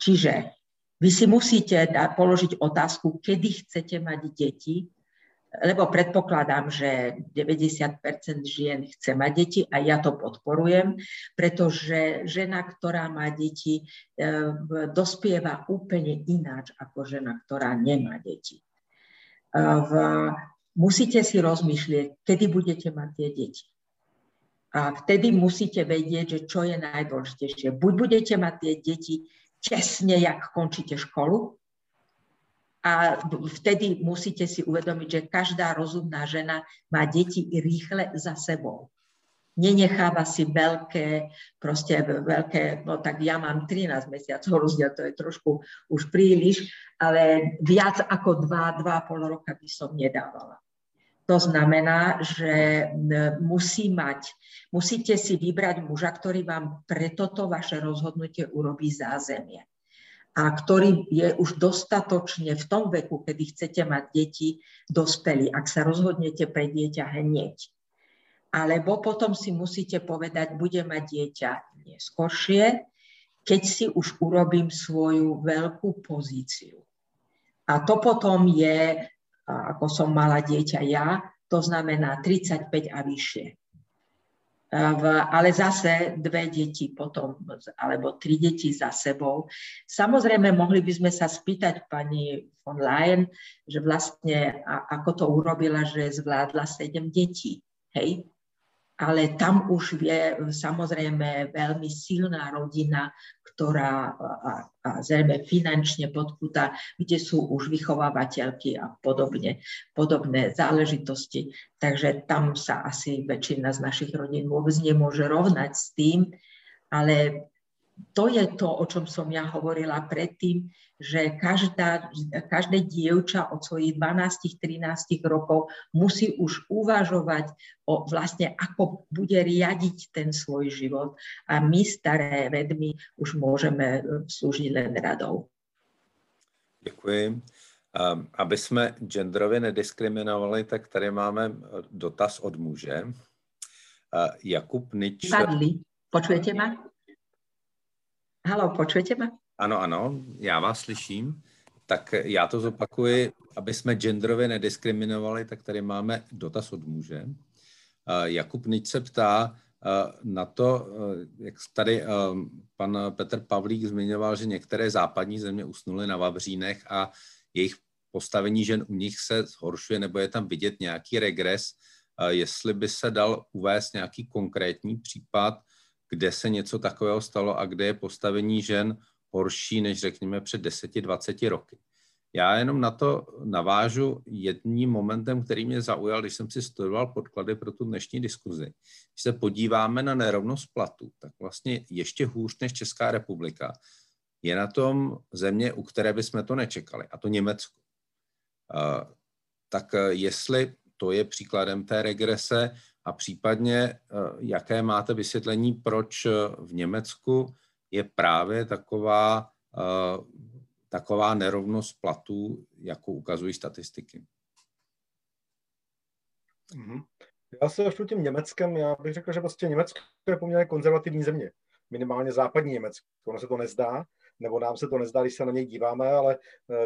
Čiže vy si musíte položiť otázku, kedy chcete mať deti, lebo predpokladám, že 90% žien chce mať deti a ja to podporujem, pretože žena, ktorá má deti, e, dospieva úplne ináč ako žena, ktorá nemá deti. E, musíte si rozmýšľať, kedy budete mať tie deti. A vtedy musíte vedieť, že čo je najdôležitejšie. Buď budete mať tie deti tesne, jak končíte školu, a vtedy musíte si uvedomiť, že každá rozumná žena má deti i rýchle za sebou. Nenecháva si veľké, proste veľké, no tak ja mám 13 mesiacov rozdiel, to je trošku už príliš, ale viac ako 2, 2,5 roka by som nedávala. To znamená, že musí mať, musíte si vybrať muža, ktorý vám pre toto vaše rozhodnutie urobí zázemie a ktorý je už dostatočne v tom veku, kedy chcete mať deti, dospelí, ak sa rozhodnete pre dieťa hneď. Alebo potom si musíte povedať, bude mať dieťa neskôršie, keď si už urobím svoju veľkú pozíciu. A to potom je, ako som mala dieťa ja, to znamená 35 a vyššie v, ale zase dve deti potom, alebo tri deti za sebou. Samozrejme, mohli by sme sa spýtať pani von Leyen, že vlastne ako to urobila, že zvládla sedem detí. Hej? Ale tam už je samozrejme veľmi silná rodina, ktorá a, a zrejme finančne podkúta, kde sú už vychovávateľky a podobne, podobné záležitosti. Takže tam sa asi väčšina z našich rodín vôbec nemôže rovnať s tým, ale to je to, o čom som ja hovorila predtým, že každá, každé dievča od svojich 12-13 rokov musí už uvažovať o vlastne, ako bude riadiť ten svoj život. A my, staré vedmy, už môžeme slúžiť len radou.
Děkuji. Aby jsme genderově nediskriminovali, tak tady máme dotaz od muže. Jakub Nič...
Padli. Počujete ma? Halo, počujete ma?
Ano, ano, já vás slyším. Tak já to zopakuji, aby jsme genderově nediskriminovali, tak tady máme dotaz od muže. Jakub Nič se ptá na to, jak tady pan Petr Pavlík zmiňoval, že některé západní země usnuly na Vavřínech a jejich postavení žen u nich se zhoršuje, nebo je tam vidět nějaký regres, jestli by se dal uvést nějaký konkrétní případ, kde se něco takového stalo a kde je postavení žen horší než řekněme před 10-20 roky. Já jenom na to navážu jedním momentem, který mě zaujal, když jsem si studoval podklady pro tu dnešní diskuzi. Když se podíváme na nerovnost platu, tak vlastně ještě hůř než Česká republika je na tom země, u které bychom to nečekali, a to Německo. Tak jestli to je příkladem té regrese, a případně eh, jaké máte vysvětlení, proč eh, v Německu je právě taková, eh, taková nerovnost platů, jako ukazují statistiky.
Mm-hmm. Já se ještě tím Německem, já bych řekl, že prostě Německo je poměrně konzervativní země, minimálně západní Německo. Ono se to nezdá, nebo nám se to nezdá, když se na něj díváme, ale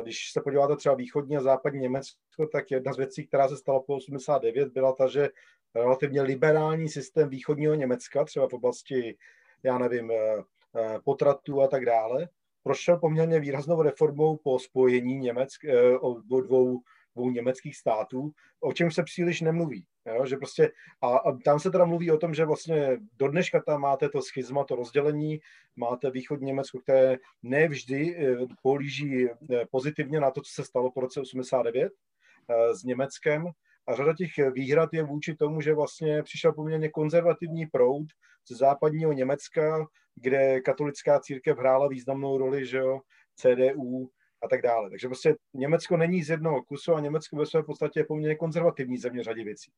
když se podíváte třeba východní a západní Německo, tak jedna z věcí, která se stala po 89, byla ta, že relativně liberální systém východního Německa, třeba v oblasti, já nevím, eh, eh, potratů a tak dále, prošel poměrně výraznou reformou po spojení Německ, eh, dvou, dvou německých států, o čem se příliš nemluví. Jo? Že prostě, a, a tam se teda mluví o tom, že vlastně do dneška tam máte to schizma, to rozdělení, máte východní Německo, které nevždy políží pozitivně na to, co se stalo po roce 89 s Německem, a řada těch výhrad je vůči tomu, že vlastně přišel poměrně konzervativní proud z západního Německa, kde katolická církev hrála významnou roli, že jo, CDU a tak dále. Takže prostě Německo není z jednoho kusu a Německo ve své podstatě je poměrně konzervativní země řadě věcí.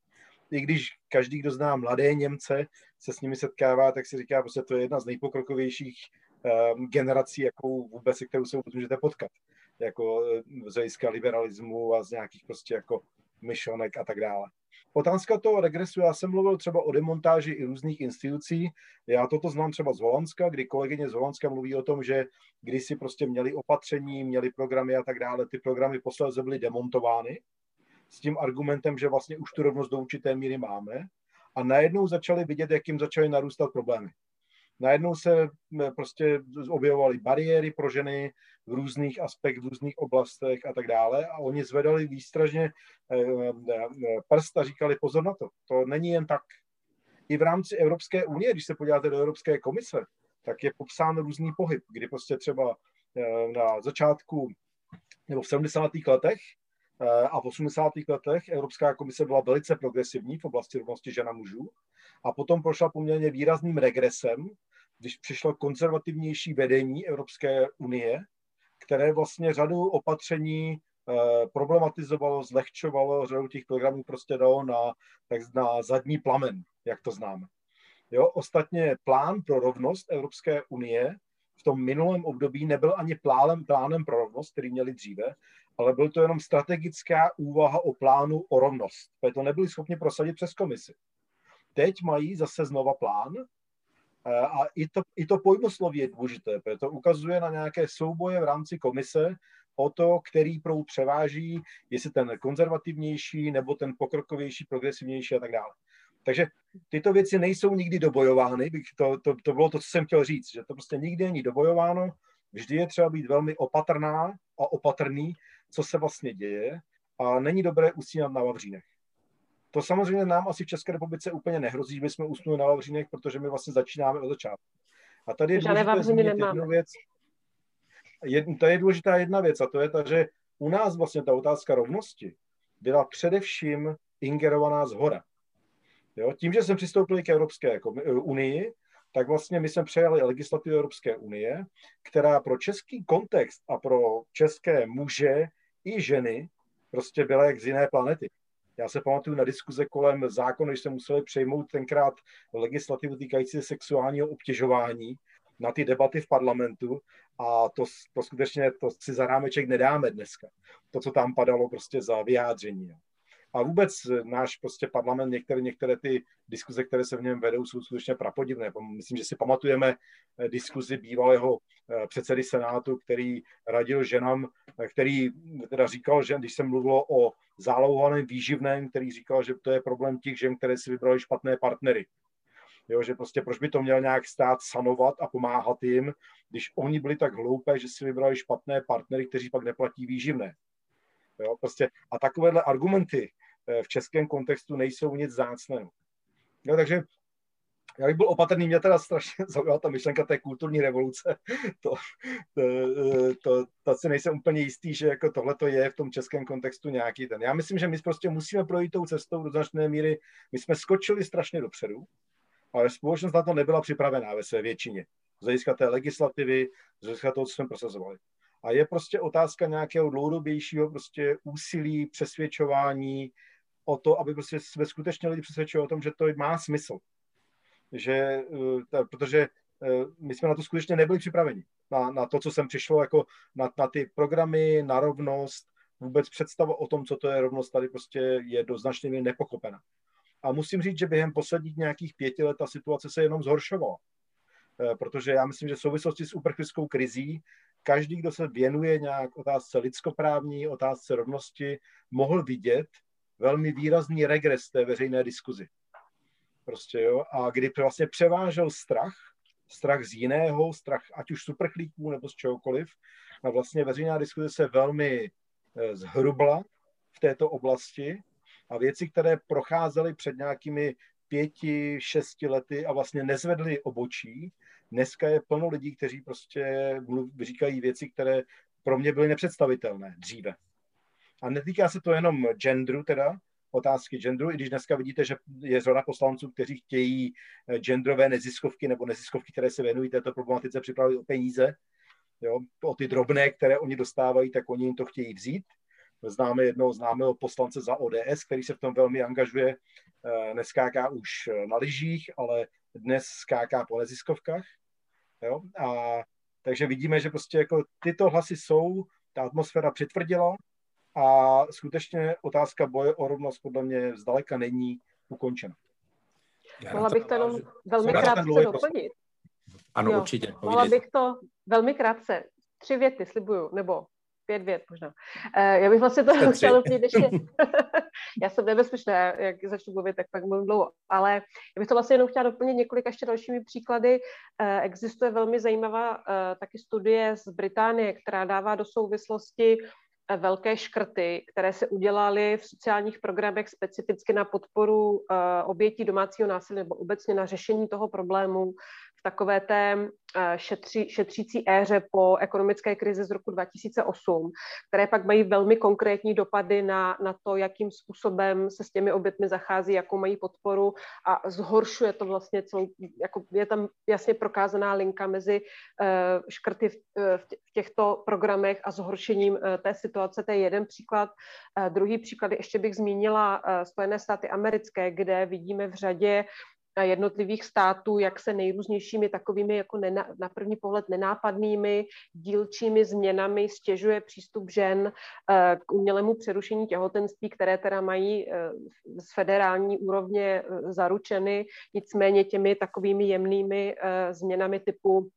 I když každý, kdo zná mladé Němce, se s nimi setkává, tak si říká, prostě to je jedna z nejpokrokovějších um, generací, jakou vůbec, se kterou se můžete potkat. Jako z hlediska liberalismu a z nějakých prostě jako myšlenek a tak dále. Otázka toho regresu, já jsem mluvil třeba o demontáži i různých institucí. Já toto znám třeba z Holandska, kdy kolegyně z Holandska mluví o tom, že když si prostě měli opatření, měli programy a tak dále, ty programy posledně byly demontovány s tím argumentem, že vlastně už tu rovnost do určité míry máme a najednou začali vidět, jak jim začaly narůstat problémy najednou se prostě objevovaly bariéry pro ženy v různých aspektech, v různých oblastech a tak dále a oni zvedali výstražně eh, eh, prst a říkali pozor na to, to není jen tak. I v rámci Evropské unie, když se podíváte do Evropské komise, tak je popsán různý pohyb, kdy prostě třeba eh, na začátku nebo v 70. letech a v 80. letech Evropská komise byla velice progresivní v oblasti rovnosti žena mužů a potom prošla poměrně výrazným regresem, když přišlo konzervativnější vedení Evropské unie, které vlastně řadu opatření eh, problematizovalo, zlehčovalo, řadu těch programů prostě dalo na, tak na zadní plamen, jak to známe. Jo, ostatně plán pro rovnost Evropské unie v tom minulém období nebyl ani plánem, plánem pro rovnost, který měli dříve, ale byl to jenom strategická úvaha o plánu o rovnost. To nebyli schopni prosadit přes komisi. Teď mají zase znova plán, a i to, i to pojmosloví je důležité, protože to ukazuje na nějaké souboje v rámci komise o to, který proud převáží, jestli ten konzervativnější nebo ten pokrokovější, progresivnější a tak dále. Takže tyto věci nejsou nikdy dobojovány, bych to, to, to bylo to, co jsem chtěl říct, že to prostě nikdy není dobojováno, vždy je třeba být velmi opatrná a opatrný, co se vlastně děje a není dobré usínat na vavřínech. To samozřejmě nám asi v České republice úplně nehrozí, že bychom usnuli na Vavřínech, protože my vlastně začínáme od začátku. A tady je důležité zmínit jednu věc. Jed, to je důležitá jedna věc a to je ta, že u nás vlastně ta otázka rovnosti byla především ingerovaná z hora. Jo? Tím, že jsme přistoupili k Evropské unii, tak vlastně my jsme přejali legislativu Evropské unie, která pro český kontext a pro české muže i ženy prostě byla jak z jiné planety. Já se pamatuju na diskuze kolem zákonu, když jsme museli přejmout tenkrát legislativu týkající se sexuálního obtěžování na ty debaty v parlamentu a to, to skutečně to si za rámeček nedáme dneska. To, co tam padalo prostě za vyjádření. A vůbec náš prostě parlament, některé, některé ty diskuze, které se v něm vedou, jsou skutečně prapodivné. Myslím, že si pamatujeme eh, diskuzi bývalého eh, předsedy Senátu, který radil ženám, eh, který teda říkal, že když se mluvilo o zálohovaném výživném, který říkal, že to je problém těch žen, které si vybrali špatné partnery. Jo, že prostě proč by to měl nějak stát sanovat a pomáhat jim, když oni byli tak hloupé, že si vybrali špatné partnery, kteří pak neplatí výživné. Jo, prostě, a takovéhle argumenty eh, v českém kontextu nejsou nic zácného. Jo, takže já bych byl opatrný, mě teda strašně zaujala ta myšlenka té kulturní revoluce. To, to, to, to si nejsem úplně jistý, že jako tohle to je v tom českém kontextu nějaký ten. Já myslím, že my prostě musíme projít tou cestou do značné míry. My jsme skočili strašně dopředu, ale společnost na to nebyla připravená ve své většině. Z hlediska té legislativy, z hlediska toho, co jsme prosazovali. A je prostě otázka nějakého dlouhodobějšího prostě úsilí, přesvědčování o to, aby prostě jsme skutečně lidi přesvědčili o tom, že to má smysl že, eh, protože eh, my jsme na to skutečně nebyli připraveni. Na, na to, co jsem přišlo, jako na, na ty programy, na rovnost, vůbec představa o tom, co to je rovnost, tady prostě je do značné nepochopena. A musím říct, že během posledních nějakých pěti let ta situace se jenom zhoršovala. Eh, protože já myslím, že v souvislosti s uprchlickou krizí každý, kdo se věnuje nějak otázce lidskoprávní, otázce rovnosti, mohl vidět velmi výrazný regres té veřejné diskuzi. Prostě, jo, a kdy vlastně převážel strach, strach z jiného, strach ať už superchlíků nebo z čehokoliv, a vlastně veřejná diskuze se velmi eh, zhrubla v této oblasti a věci, které procházely před nějakými pěti, šesti lety a vlastně nezvedly obočí, dneska je plno lidí, kteří prostě říkají věci, které pro mě byly nepředstavitelné dříve. A netýká se to jenom genderu teda, otázky genderu, i když dneska vidíte, že je řada poslanců, kteří chtějí eh, genderové neziskovky nebo neziskovky, které se věnují této problematice, připravit o peníze, jo, o ty drobné, které oni dostávají, tak oni jim to chtějí vzít. Známe jednoho známého poslance za ODS, který se v tom velmi angažuje, eh, neskáká už na lyžích, ale dnes skáká po neziskovkách. Jo? A, takže vidíme, že prostě jako tyto hlasy jsou, ta atmosféra přitvrdila a skutečně otázka boje o rovnost podle mě zdaleka není ukončena.
Mohla bych to jenom velmi krátce doplnit.
Ano, jo, určitě.
Mohla bych to velmi krátce. Tři věty, slibuju, nebo pět vět možná. Uh, já bych vlastně to chtěla doplnit ještě. já jsem nebezpečná, jak začnu mluvit, tak pak mluvím dlouho. Ale já bych to vlastně jenom chtěla doplnit několika ještě dalšími příklady. Uh, existuje velmi zajímavá uh, taky studie z Británie, která dává do souvislosti velké škrty, které se udělaly v sociálních programech specificky na podporu uh, obětí domácího násilí nebo obecně na řešení toho problému takové té Eh, šetří, šetřící éře po ekonomické krizi z roku 2008, které pak mají velmi konkrétní dopady na, na to, jakým způsobem se s těmi obětmi zachází, jakou mají podporu a zhoršuje to vlastně celou, jako je tam jasně prokázaná linka mezi uh, škrty v, eh, v těchto programech a zhoršením té situace. To je jeden příklad. Uh, druhý příklad ještě bych zmínila Spojené státy americké, kde vidíme v řadě jednotlivých států, jak se nejrůznějšími takovými jako nena, na první pohled nenápadnými dílčími změnami stěžuje přístup žen eh, k umělému přerušení těhotenství, které teda mají eh, z federální úrovně eh, zaručeny, nicméně těmi takovými jemnými změnami typu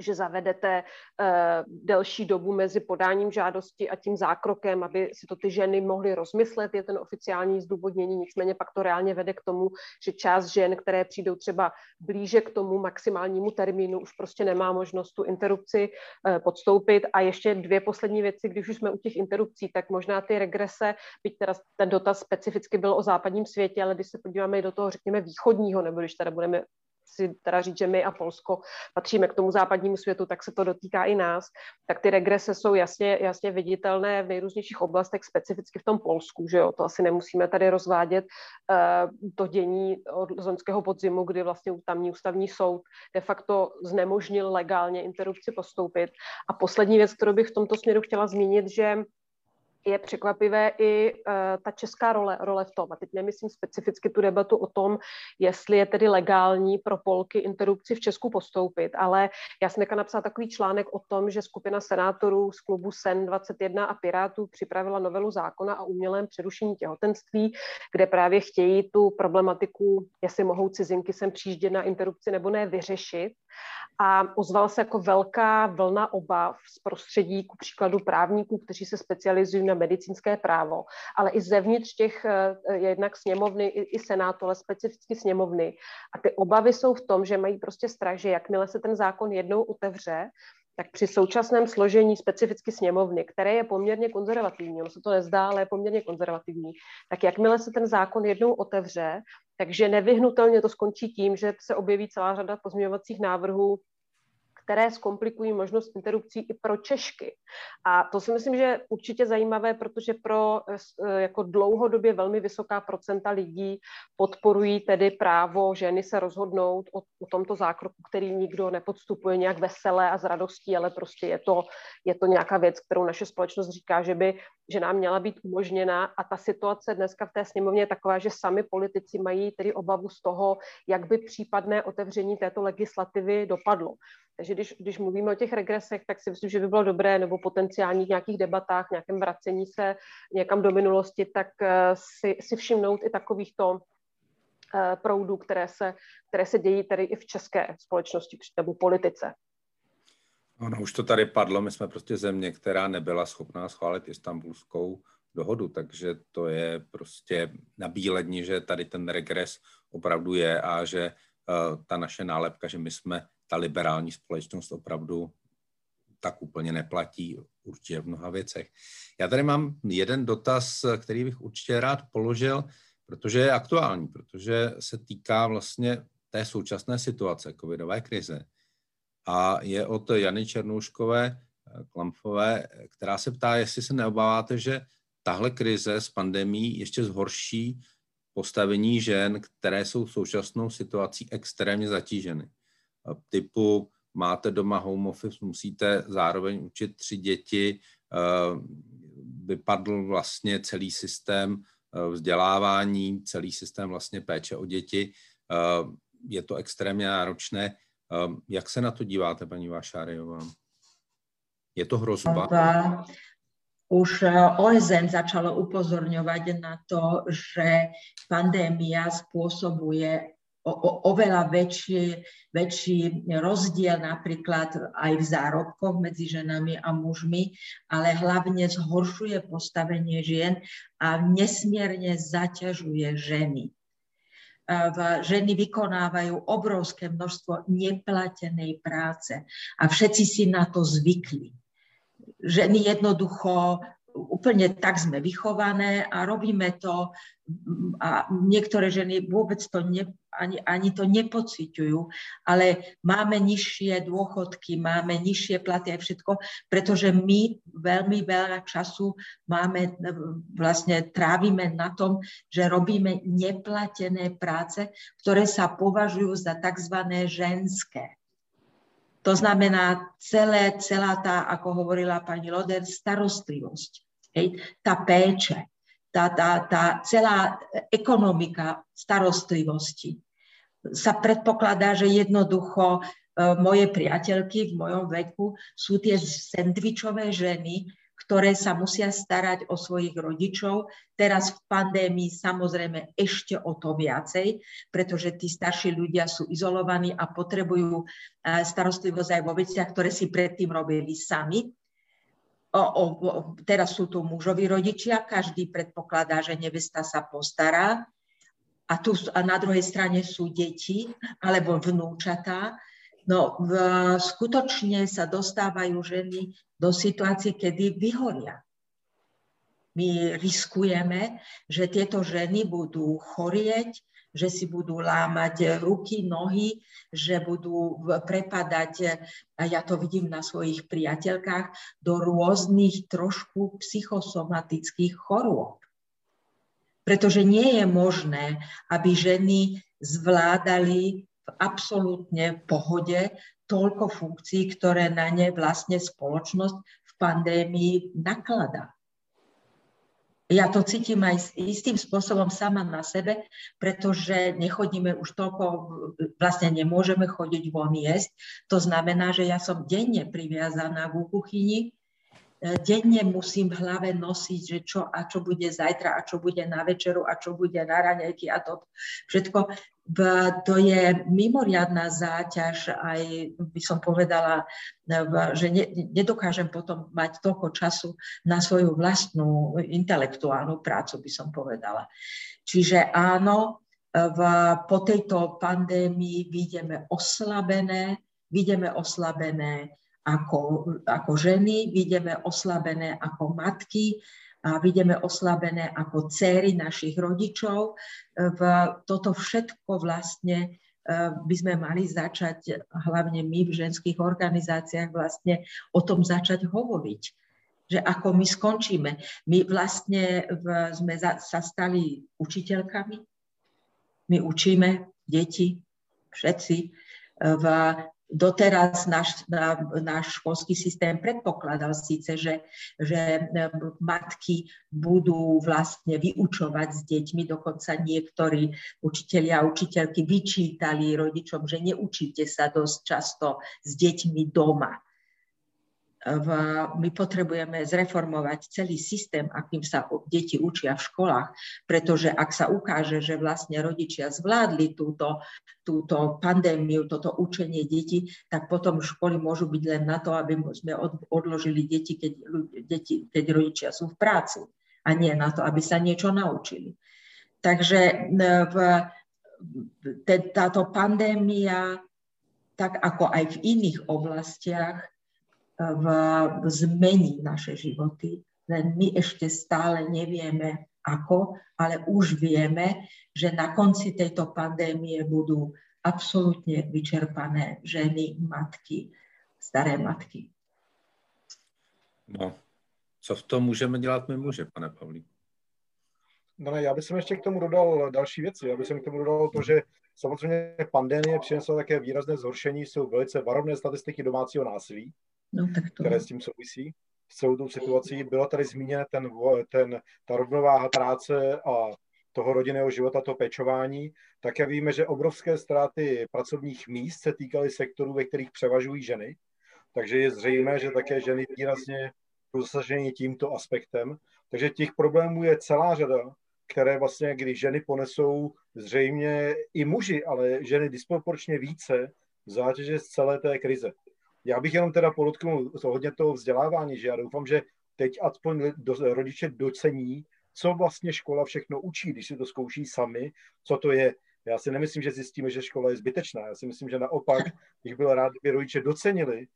že zavedete uh, delší dobu mezi podáním žádosti a tím zákrokem, aby si to ty ženy mohly rozmyslet, je ten oficiální zdůvodnění, nicméně pak to reálně vede k tomu, že část žen, které přijdou třeba blíže k tomu maximálnímu termínu, už prostě nemá možnost tu interrupci uh, podstoupit. A ještě dvě poslední věci, když už jsme u těch interrupcí, tak možná ty regrese, byť teda ten dotaz specificky byl o západním světě, ale když se podíváme do toho, řekněme, východního, nebo když teda budeme si teda říct, že my a Polsko patříme k tomu západnímu světu, tak se to dotýká i nás, tak ty regrese jsou jasně, jasně viditelné v nejrůznějších oblastech, specificky v tom Polsku, že jo, to asi nemusíme tady rozvádět uh, to dění od loňského podzimu, kdy vlastně tamní ústavní soud de facto znemožnil legálně interrupci postoupit. A poslední věc, kterou bych v tomto směru chtěla zmínit, že je překvapivé i uh, ta česká role, role v tom. A teď nemyslím specificky tu debatu o tom, jestli je tedy legální pro Polky interrupci v Česku postoupit, ale já jsem napsat takový článek o tom, že skupina senátorů z klubu SEN 21 a Pirátů připravila novelu zákona o umělém přerušení těhotenství, kde právě chtějí tu problematiku, jestli mohou cizinky sem přijíždět na interrupci nebo ne, vyřešit a ozvala se jako velká vlna obav z prostředí, ku příkladu právníků, kteří se specializují na medicínské právo, ale i zevnitř těch eh, jednak sněmovny, i, i senátu, ale specificky sněmovny. A ty obavy jsou v tom, že mají prostě strach, že jakmile se ten zákon jednou otevře, tak při současném složení specificky sněmovny, které je poměrně konzervativní, ono se to nezdá, ale je poměrně konzervativní, tak jakmile se ten zákon jednou otevře, takže nevyhnutelně to skončí tím, že se objeví celá řada pozměňovacích návrhů, které zkomplikují možnost interrupcí i pro Češky. A to si myslím, že je určitě zajímavé, protože pro eh, jako dlouhodobě velmi vysoká procenta lidí podporují tedy právo ženy se rozhodnout o, o tomto zákroku, který nikdo nepodstupuje nějak veselé a s radostí, ale prostě je to, je to nějaká věc, kterou naše společnost říká, že by že nám měla být umožněna a ta situace dneska v té sněmovně je taková, že sami politici mají tedy obavu z toho, jak by případné otevření této legislativy dopadlo. Takže když, když mluvíme o těch regresech, tak si myslím, že by bylo dobré, nebo potenciálních nějakých debatách, nějakém vracení se někam do minulosti, tak eh, si, si všimnout i takovýchto eh, proudů, které se, které se dějí tady i v české společnosti nebo politice.
Ono už to tady padlo, my jsme prostě země, která nebyla schopná schválit istambulskou dohodu, takže to je prostě nabílední, že tady ten regres opravdu je a že ta naše nálepka, že my jsme ta liberální společnost opravdu tak úplně neplatí určitě v mnoha věcech. Já tady mám jeden dotaz, který bych určitě rád položil, protože je aktuální, protože se týká vlastně té současné situace, covidové krize. A je od Jany Černouškové Klamfové, která se ptá, jestli se neobáváte, že tahle krize s pandemí ještě zhorší postavení žen, které jsou v současnou situací extrémně zatíženy. Typu máte doma home office, musíte zároveň učit tři děti, vypadl vlastně celý systém vzdělávání, celý systém vlastně péče o děti. Je to extrémně náročné. Jak se na to díváte, paní Vášáriová? Je to hrozba?
Už e, OSN začalo upozorňovať na to, že pandémia spôsobuje o, o, oveľa väčší, väčší rozdiel napríklad aj v zárobkoch medzi ženami a mužmi, ale hlavne zhoršuje postavenie žien a nesmierne zaťažuje ženy. Ženy vykonávajú obrovské množstvo neplatenej práce a všetci si na to zvykli ženy jednoducho úplne tak sme vychované a robíme to a niektoré ženy vôbec to ne, ani, ani to nepociťujú, ale máme nižšie dôchodky, máme nižšie platy a všetko, pretože my veľmi veľa času máme, vlastne trávime na tom, že robíme neplatené práce, ktoré sa považujú za tzv. ženské. To znamená celé, celá tá, ako hovorila pani Loder, starostlivosť, hej, tá péče, tá, tá, tá celá ekonomika starostlivosti. Sa predpokladá, že jednoducho e, moje priateľky v mojom veku sú tie sendvičové ženy, ktoré sa musia starať o svojich rodičov. Teraz v pandémii samozrejme ešte o to viacej, pretože tí starší ľudia sú izolovaní a potrebujú e, starostlivosť aj vo veciach, ktoré si predtým robili sami. O, o, teraz sú tu mužoví rodičia, každý predpokladá, že nevesta sa postará. A, tu, a na druhej strane sú deti alebo vnúčatá, No, v, skutočne sa dostávajú ženy do situácie, kedy vyhoria. My riskujeme, že tieto ženy budú chorieť, že si budú lámať ruky, nohy, že budú prepadať, a ja to vidím na svojich priateľkách, do rôznych trošku psychosomatických chorôb. Pretože nie je možné, aby ženy zvládali v absolútne pohode toľko funkcií, ktoré na ne vlastne spoločnosť v pandémii nakladá. Ja to cítim aj istým spôsobom sama na sebe, pretože nechodíme už toľko, vlastne nemôžeme chodiť von jesť. To znamená, že ja som denne priviazaná k kuchyni, denne musím v hlave nosiť, že čo a čo bude zajtra a čo bude na večeru a čo bude na raňajky a to všetko to je mimoriadná záťaž, aj by som povedala, že nedokážem potom mať toľko času na svoju vlastnú intelektuálnu prácu, by som povedala. Čiže áno, v, po tejto pandémii vidíme oslabené, vidíme oslabené ako, ako ženy, vidíme oslabené ako matky, a vidíme oslabené ako céry našich rodičov. V toto všetko vlastne e, by sme mali začať, hlavne my v ženských organizáciách, vlastne o tom začať hovoriť. Že ako my skončíme. My vlastne v, sme za, sa stali učiteľkami, my učíme deti, všetci, v, doteraz náš, náš školský systém predpokladal síce, že, že e, matky budú vlastne vyučovať s deťmi, dokonca niektorí učitelia a učiteľky vyčítali rodičom, že neučíte sa dosť často s deťmi doma v, my potrebujeme zreformovať celý systém, akým sa deti učia v školách, pretože ak sa ukáže, že vlastne rodičia zvládli túto, túto pandémiu, toto učenie detí, tak potom školy môžu byť len na to, aby sme odložili deti, keď, deti, keď rodičia sú v práci a nie na to, aby sa niečo naučili. Takže v, táto pandémia, tak ako aj v iných oblastiach, v, zmení naše životy, len my ešte stále nevieme ako, ale už vieme, že na konci tejto pandémie budú absolútne vyčerpané ženy, matky, staré matky.
No, Co v tom můžeme dělat my muže, pane Pavlíku?
No ne, já bych ještě k tomu dodal další věci. Já bych k tomu dodal to, že samozřejmě pandemie přinesla také výrazné zhoršení, jsou velice varovné statistiky domácího násilí, no, tak to... které s tím souvisí s celou tou situací. Byla tady zmíněna ten, ten, ta rovnováha práce a toho rodinného života, to pečování. Také víme, že obrovské ztráty pracovních míst se týkaly sektorů, ve kterých převažují ženy. Takže je zřejmé, že také ženy výrazně jsou zasaženy tímto aspektem. Takže těch problémů je celá řada, které vlastně, když ženy ponesou zřejmě i muži, ale ženy disproporčně více zátěže z celé té krize. Já bych jenom teda podotknul hodně toho vzdělávání, že já doufám, že teď aspoň do, rodiče docení, co vlastně škola všechno učí, když si to zkouší sami, co to je. Já si nemyslím, že zjistíme, že škola je zbytečná. Já si myslím, že naopak bych byl rád, kdyby rodiče docenili,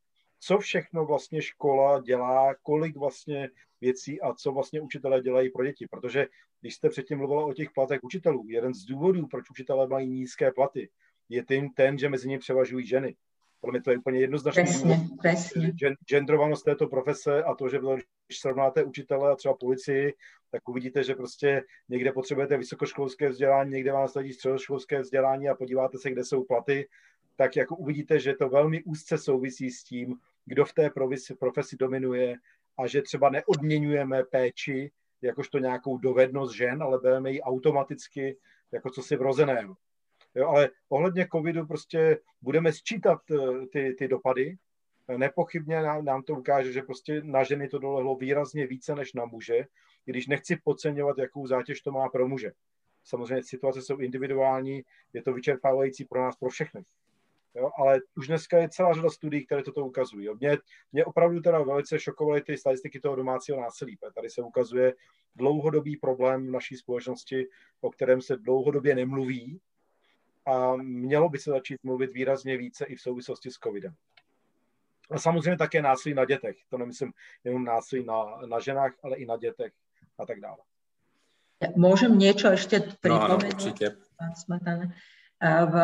co všechno vlastně škola dělá, kolik vlastně věcí a co vlastně učitelé dělají pro děti. Protože když jste předtím mluvila o těch platech učitelů, jeden z důvodů, proč učitelé mají nízké platy, je ten, ten že mezi nimi převažují ženy. Podle mě to je úplně jednoznačný.
Přesně.
Gendrovanost této profese a to, že když srovnáte učitele a třeba policii, tak uvidíte, že prostě někde potřebujete vysokoškolské vzdělání, někde vám sledí středoškolské vzdělání a podíváte se, kde jsou platy, tak jako uvidíte, že to velmi úzce souvisí s tím, kdo v té profesi, profesi dominuje a že třeba neodměňujeme péči jakožto nějakou dovednost žen, ale bereme ji automaticky jako co si vrozeného. Jo, ale ohledně covidu prostě budeme sčítat eh, ty, ty dopady. Nepochybně nám, nám to ukáže, že prostě na ženy to dolehlo výrazně více než na muže, když nechci podceňovat, jakou zátěž to má pro muže. Samozřejmě situace jsou individuální, je to vyčerpávající pro nás, pro všechny. Jo, ale už dneska je celá řada studií, které toto ukazují. Jo. Mě, mě opravdu teda velice šokovaly ty statistiky toho domácího násilí. Tady se ukazuje dlouhodobý problém v naší společnosti, o kterém se dlouhodobě nemluví a mělo by se začít mluvit výrazně více i v souvislosti s covidem. A samozřejmě také násilí na dětech. To nemyslím jenom násilí na, na ženách, ale i na dětech a tak dále.
Môžem niečo ešte pripomenúť? No, áno, v,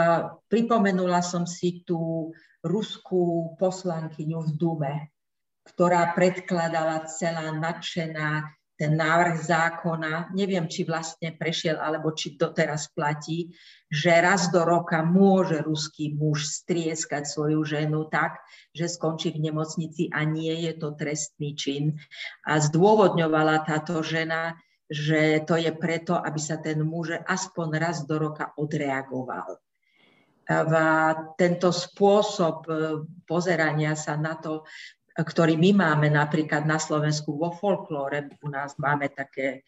pripomenula som si tú ruskú poslankyňu v Dume, ktorá predkladala celá nadšená ten návrh zákona, neviem, či vlastne prešiel, alebo či doteraz platí, že raz do roka môže ruský muž strieskať svoju ženu tak, že skončí v nemocnici a nie je to trestný čin. A zdôvodňovala táto žena, že to je preto, aby sa ten muž aspoň raz do roka odreagoval. A tento spôsob e, pozerania sa na to, ktorý my máme napríklad na Slovensku vo folklóre, u nás máme také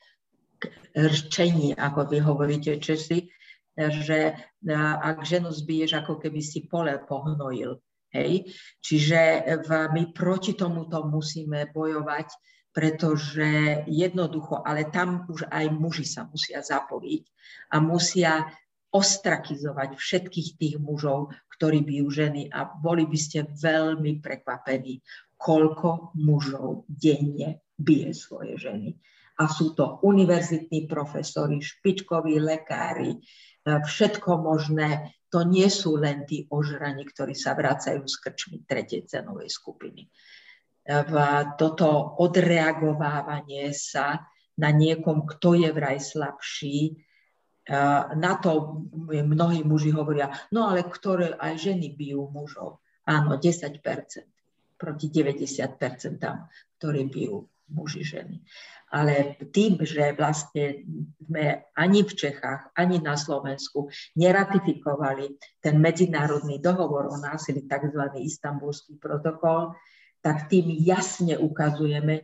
rčenie, ako vy hovoríte Česi, že e, ak ženu zbiješ, ako keby si pole pohnojil. Hej? Čiže my proti tomuto musíme bojovať pretože jednoducho, ale tam už aj muži sa musia zapojiť a musia ostrakizovať všetkých tých mužov, ktorí bijú ženy a boli by ste veľmi prekvapení, koľko mužov denne bije svoje ženy. A sú to univerzitní profesori, špičkoví lekári, všetko možné. To nie sú len tí ožrani, ktorí sa vracajú z krčmy tretej cenovej skupiny v toto odreagovávanie sa na niekom, kto je vraj slabší. Na to mnohí muži hovoria, no ale ktoré aj ženy bijú mužov. Áno, 10% proti 90%, ktorí bijú muži ženy. Ale tým, že vlastne sme ani v Čechách, ani na Slovensku neratifikovali ten medzinárodný dohovor o násilí, tzv. istambulský protokol, tak tým jasne ukazujeme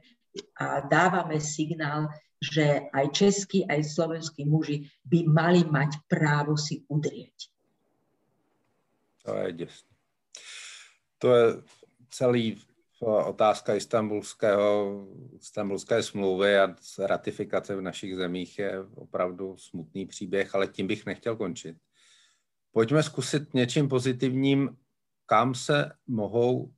a dávame signál, že aj českí, aj slovenskí muži by mali mať právo si udrieť.
To je. To je celý otázka istambulského, istambulské smlouvy a ratifikace v našich zemích je opravdu smutný příběh, ale tím bych nechtěl končit. Pojďme zkusit něčím pozitivním, kam se mohou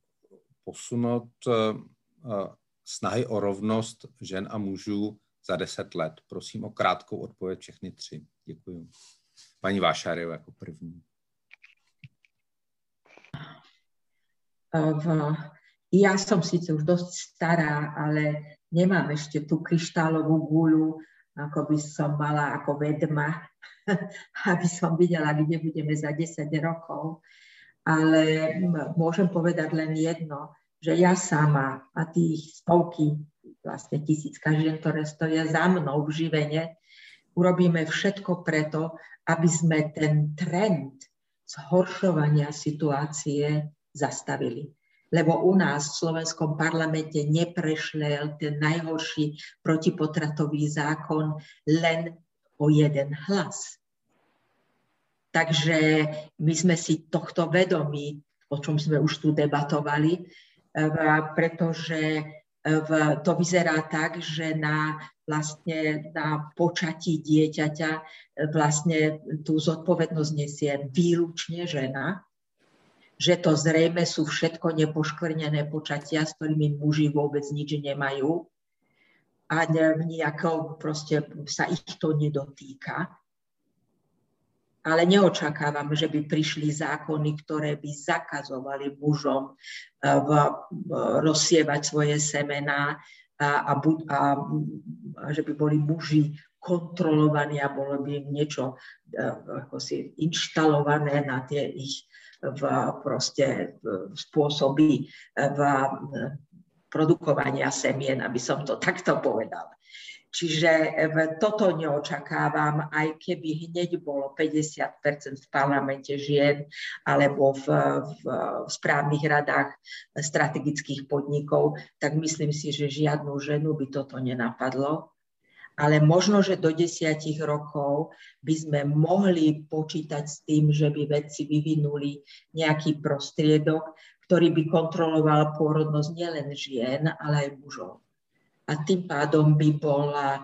posunout eh, eh, snahy o rovnost žen a mužů za deset let? Prosím o krátkou odpověď všechny tři. Děkuji. Paní Vášarev jako první.
V, ja som síce už dosť stará, ale nemám ešte tú kryštálovú guľu, ako by som mala ako vedma, aby som videla, kde budeme za 10 rokov. Ale môžem povedať len jedno, že ja sama a tých stovky, vlastne tisícka žien, ktoré stoja za mnou v živene, urobíme všetko preto, aby sme ten trend zhoršovania situácie zastavili lebo u nás v slovenskom parlamente neprešlel ten najhorší protipotratový zákon len o jeden hlas. Takže my sme si tohto vedomí, o čom sme už tu debatovali, pretože to vyzerá tak, že na, vlastne na počatí dieťaťa vlastne tú zodpovednosť nesie výlučne žena že to zrejme sú všetko nepoškvrnené počatia, s ktorými muži vôbec nič nemajú a nejako proste sa ich to nedotýka. Ale neočakávam, že by prišli zákony, ktoré by zakazovali mužom eh, v, v, rozsievať svoje semená a, a, a, a že by boli muži kontrolovaní a bolo by im niečo eh, ako si inštalované na tie ich v proste spôsoby v produkovania semien, aby som to takto povedala. Čiže toto neočakávam, aj keby hneď bolo 50% v parlamente žien alebo v, v, v správnych radách strategických podnikov, tak myslím si, že žiadnu ženu by toto nenapadlo ale možno, že do desiatich rokov by sme mohli počítať s tým, že by vedci vyvinuli nejaký prostriedok, ktorý by kontroloval pôrodnosť nielen žien, ale aj mužov. A tým pádom by bola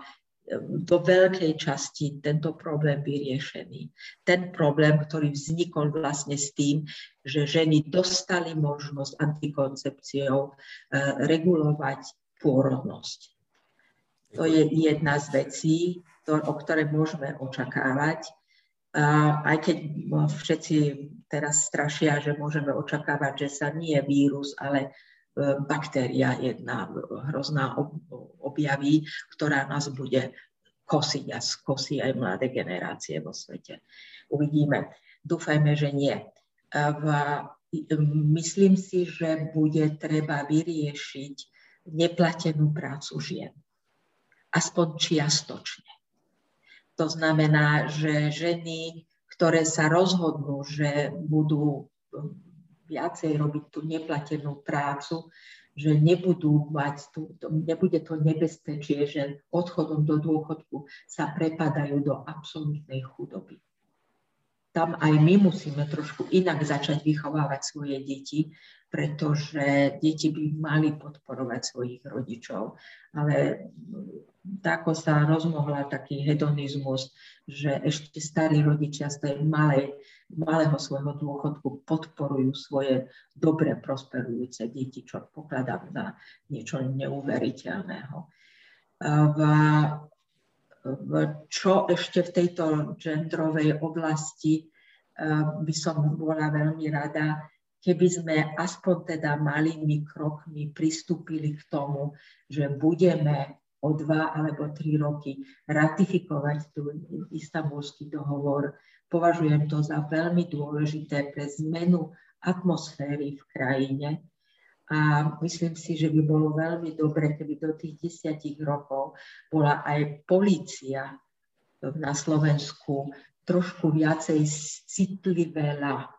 do veľkej časti tento problém vyriešený. Ten problém, ktorý vznikol vlastne s tým, že ženy dostali možnosť antikoncepciou eh, regulovať pôrodnosť. To je jedna z vecí, o ktoré môžeme očakávať. Aj keď všetci teraz strašia, že môžeme očakávať, že sa nie vírus, ale e, baktéria jedna hrozná objaví, ktorá nás bude kosiť a skosí aj mladé generácie vo svete. Uvidíme. Dúfajme, že nie. Myslím si, že bude treba vyriešiť neplatenú prácu žien aspoň čiastočne. To znamená, že ženy, ktoré sa rozhodnú, že budú um, viacej robiť tú neplatenú prácu, že nebudú mať tú, to, nebude to nebezpečie, že odchodom do dôchodku sa prepadajú do absolútnej chudoby. Tam aj my musíme trošku inak začať vychovávať svoje deti, pretože deti by mali podporovať svojich rodičov, ale tako sa rozmohla taký hedonizmus, že ešte starí rodičia z tej malej, malého svojho dôchodku podporujú svoje dobre prosperujúce deti, čo pokladám za niečo neuveriteľného. V, čo ešte v tejto genderovej oblasti by som bola veľmi rada, keby sme aspoň teda malými krokmi pristúpili k tomu, že budeme o dva alebo tri roky ratifikovať tu istambulský dohovor. Považujem to za veľmi dôležité pre zmenu atmosféry v krajine a myslím si, že by bolo veľmi dobre, keby do tých desiatich rokov bola aj polícia na Slovensku trošku viacej citlivela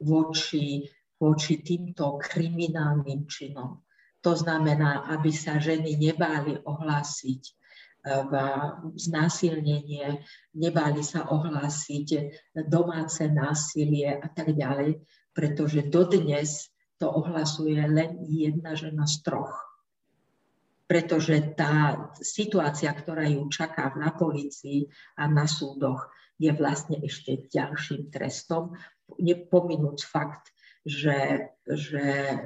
voči, voči týmto kriminálnym činom. To znamená, aby sa ženy nebáli ohlásiť eh, v znásilnenie, nebáli sa ohlásiť domáce násilie a tak ďalej, pretože dodnes to ohlasuje len jedna žena z troch. Pretože tá situácia, ktorá ju čaká na policii a na súdoch, je vlastne ešte ďalším trestom, nepominúc fakt, že, že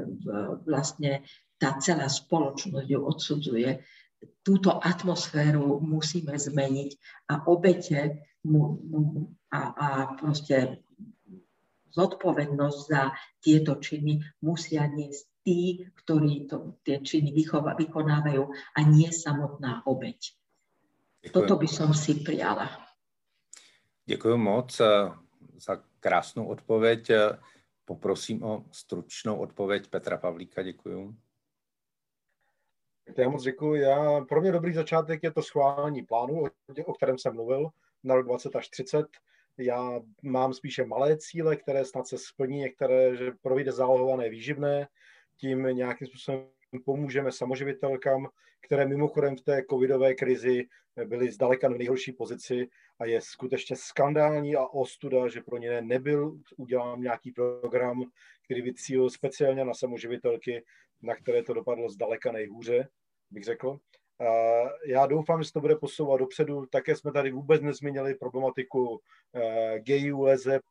vlastne tá celá spoločnosť ju odsudzuje. Túto atmosféru musíme zmeniť a obete mu, mu, a, a proste zodpovednosť za tieto činy musia niesť tí, ktorí to, tie činy vychova, vykonávajú a nie samotná obeď. Toto by som si prijala.
Děkuji moc eh, za krásnou odpověď. Poprosím o stručnou odpověď Petra Pavlíka. Děkuji.
Já moc děkuji. Já, pro mě dobrý začátek je to schválení plánu, o kterém jsem mluvil, na rok 20 až 30. Já mám spíše malé cíle, které snad se splní, některé, že projde zálohované výživné, tím nějakým způsobem pomůžeme samoživitelkám, které mimochodem v té covidové krizi byly zdaleka na nejhorší pozici a je skutečně skandální a ostuda, že pro ně nebyl udělán nějaký program, který by cílil speciálně na samoživitelky, na které to dopadlo zdaleka nejhůře, bych řekl. Já doufám, že se to bude posouvat dopředu. Také jsme tady vůbec nezmínili problematiku eh, gayů, lezeb,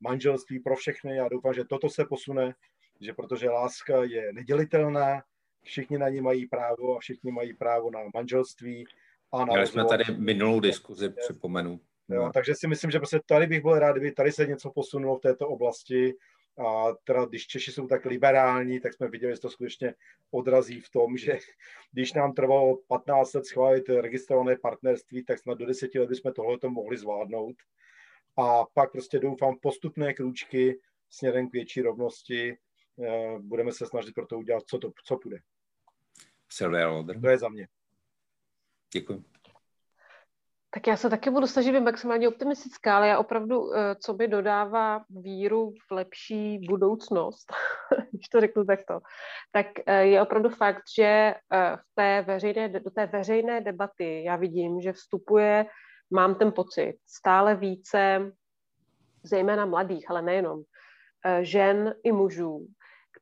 manželství pro všechny. Já doufám, že toto se posune, že protože láska je nedělitelná, všichni na ní mají právo a všichni mají právo na manželství. A na
Měli jsme tady minulou diskuzi, připomenu.
Jo, takže si myslím, že prostě tady bych byl rád, kdyby tady se něco posunulo v této oblasti a teda, když Češi jsou tak liberální, tak jsme viděli, že to skutečně odrazí v tom, že když nám trvalo 15 let schválit registrované partnerství, tak snad do 10 let bychom tohle mohli zvládnout. A pak prostě doufám postupné krůčky směrem k větší rovnosti. Eh, budeme se snažit pro to udělat, co, to, co půjde.
Silvia Loder.
To je za mě.
Děkuji.
Tak já se taky budu snažit být maximálně optimistická, ale já opravdu, eh, co mi dodává víru v lepší budoucnost, když to řeknu takto, tak eh, je opravdu fakt, že eh, v té veřejné, do té veřejné debaty já vidím, že vstupuje, mám ten pocit, stále více, zejména mladých, ale nejenom, žen i mužů,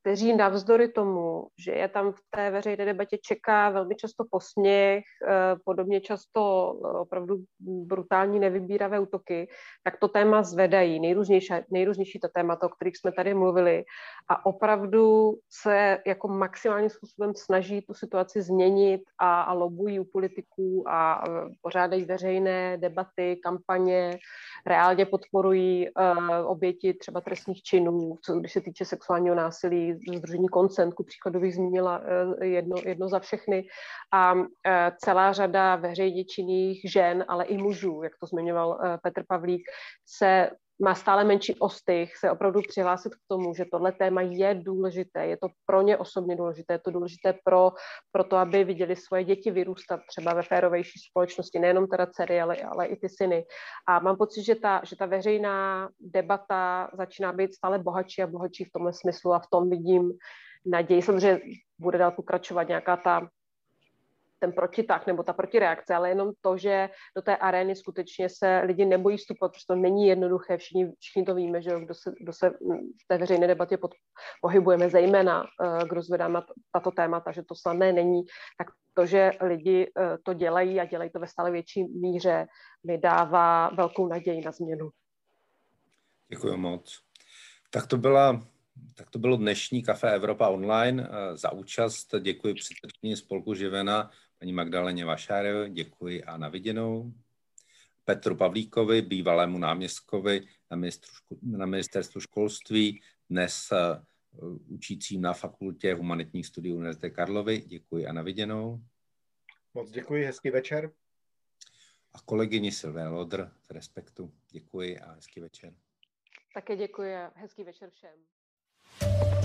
kteří navzdory tomu, že je tam v té veřejné debatě čeká velmi často posměch, eh, podobně často eh, opravdu brutální nevybíravé útoky, tak to téma zvedají, nejrůznější, nejrůznější ta témata, o kterých jsme tady mluvili. A opravdu se jako maximálním způsobem snaží tu situaci změnit a, a lobují u politiků a pořádají veřejné debaty, kampaně, reálně podporují uh, oběti třeba trestních činů, co když se týče sexuálního násilí, Združení Koncent, ku příkladu bych zmínila eh, jedno, jedno za všechny, a eh, celá řada veřejně činných žen, ale i mužů, jak to zmiňoval eh, Petr Pavlík, se má stále menší ostych se opravdu přihlásit k tomu, že tohle téma je důležité, je to pro ně osobně důležité, je to důležité pro, pro to, aby viděli svoje děti vyrůstat třeba ve férovější společnosti, nejenom teda dcery, ale, ale i ty syny. A mám pocit, že ta, že ta veřejná debata začíná být stále bohatší a bohatší v tomhle smyslu a v tom vidím naději. Samozřejmě bude dál pokračovat nějaká ta ten protitah nebo ta protireakce, ale jenom to, že do té arény skutečně se lidi nebojí vstupovat, protože to není jednoduché, všichni, všichni to víme, že kdo se, kdo se v té veřejné debatě pod, pohybujeme, zejména uh, kdo zvedáme tato témata, že to snadné není, tak to, že lidi uh, to dělají a dělají to ve stále větší míře, mi dává velkou naději na změnu.
Děkuji moc. Tak to byla tak to bylo dnešní Kafe Evropa online. Eh, za účast děkuji předsedkyni spolku Živena paní Magdaleně Vašárové, děkuji a na viděnou. Petru Pavlíkovi, bývalému náměstkovi na, na ministerstvu školství, dnes uh, učícím na fakultě humanitních studií Univerzity Karlovy. Děkuji a na viděnou.
Moc děkuji, hezký večer.
A kolegyni Silvé Lodr z Respektu. Děkuji a hezký večer.
Také děkuji a hezký večer všem.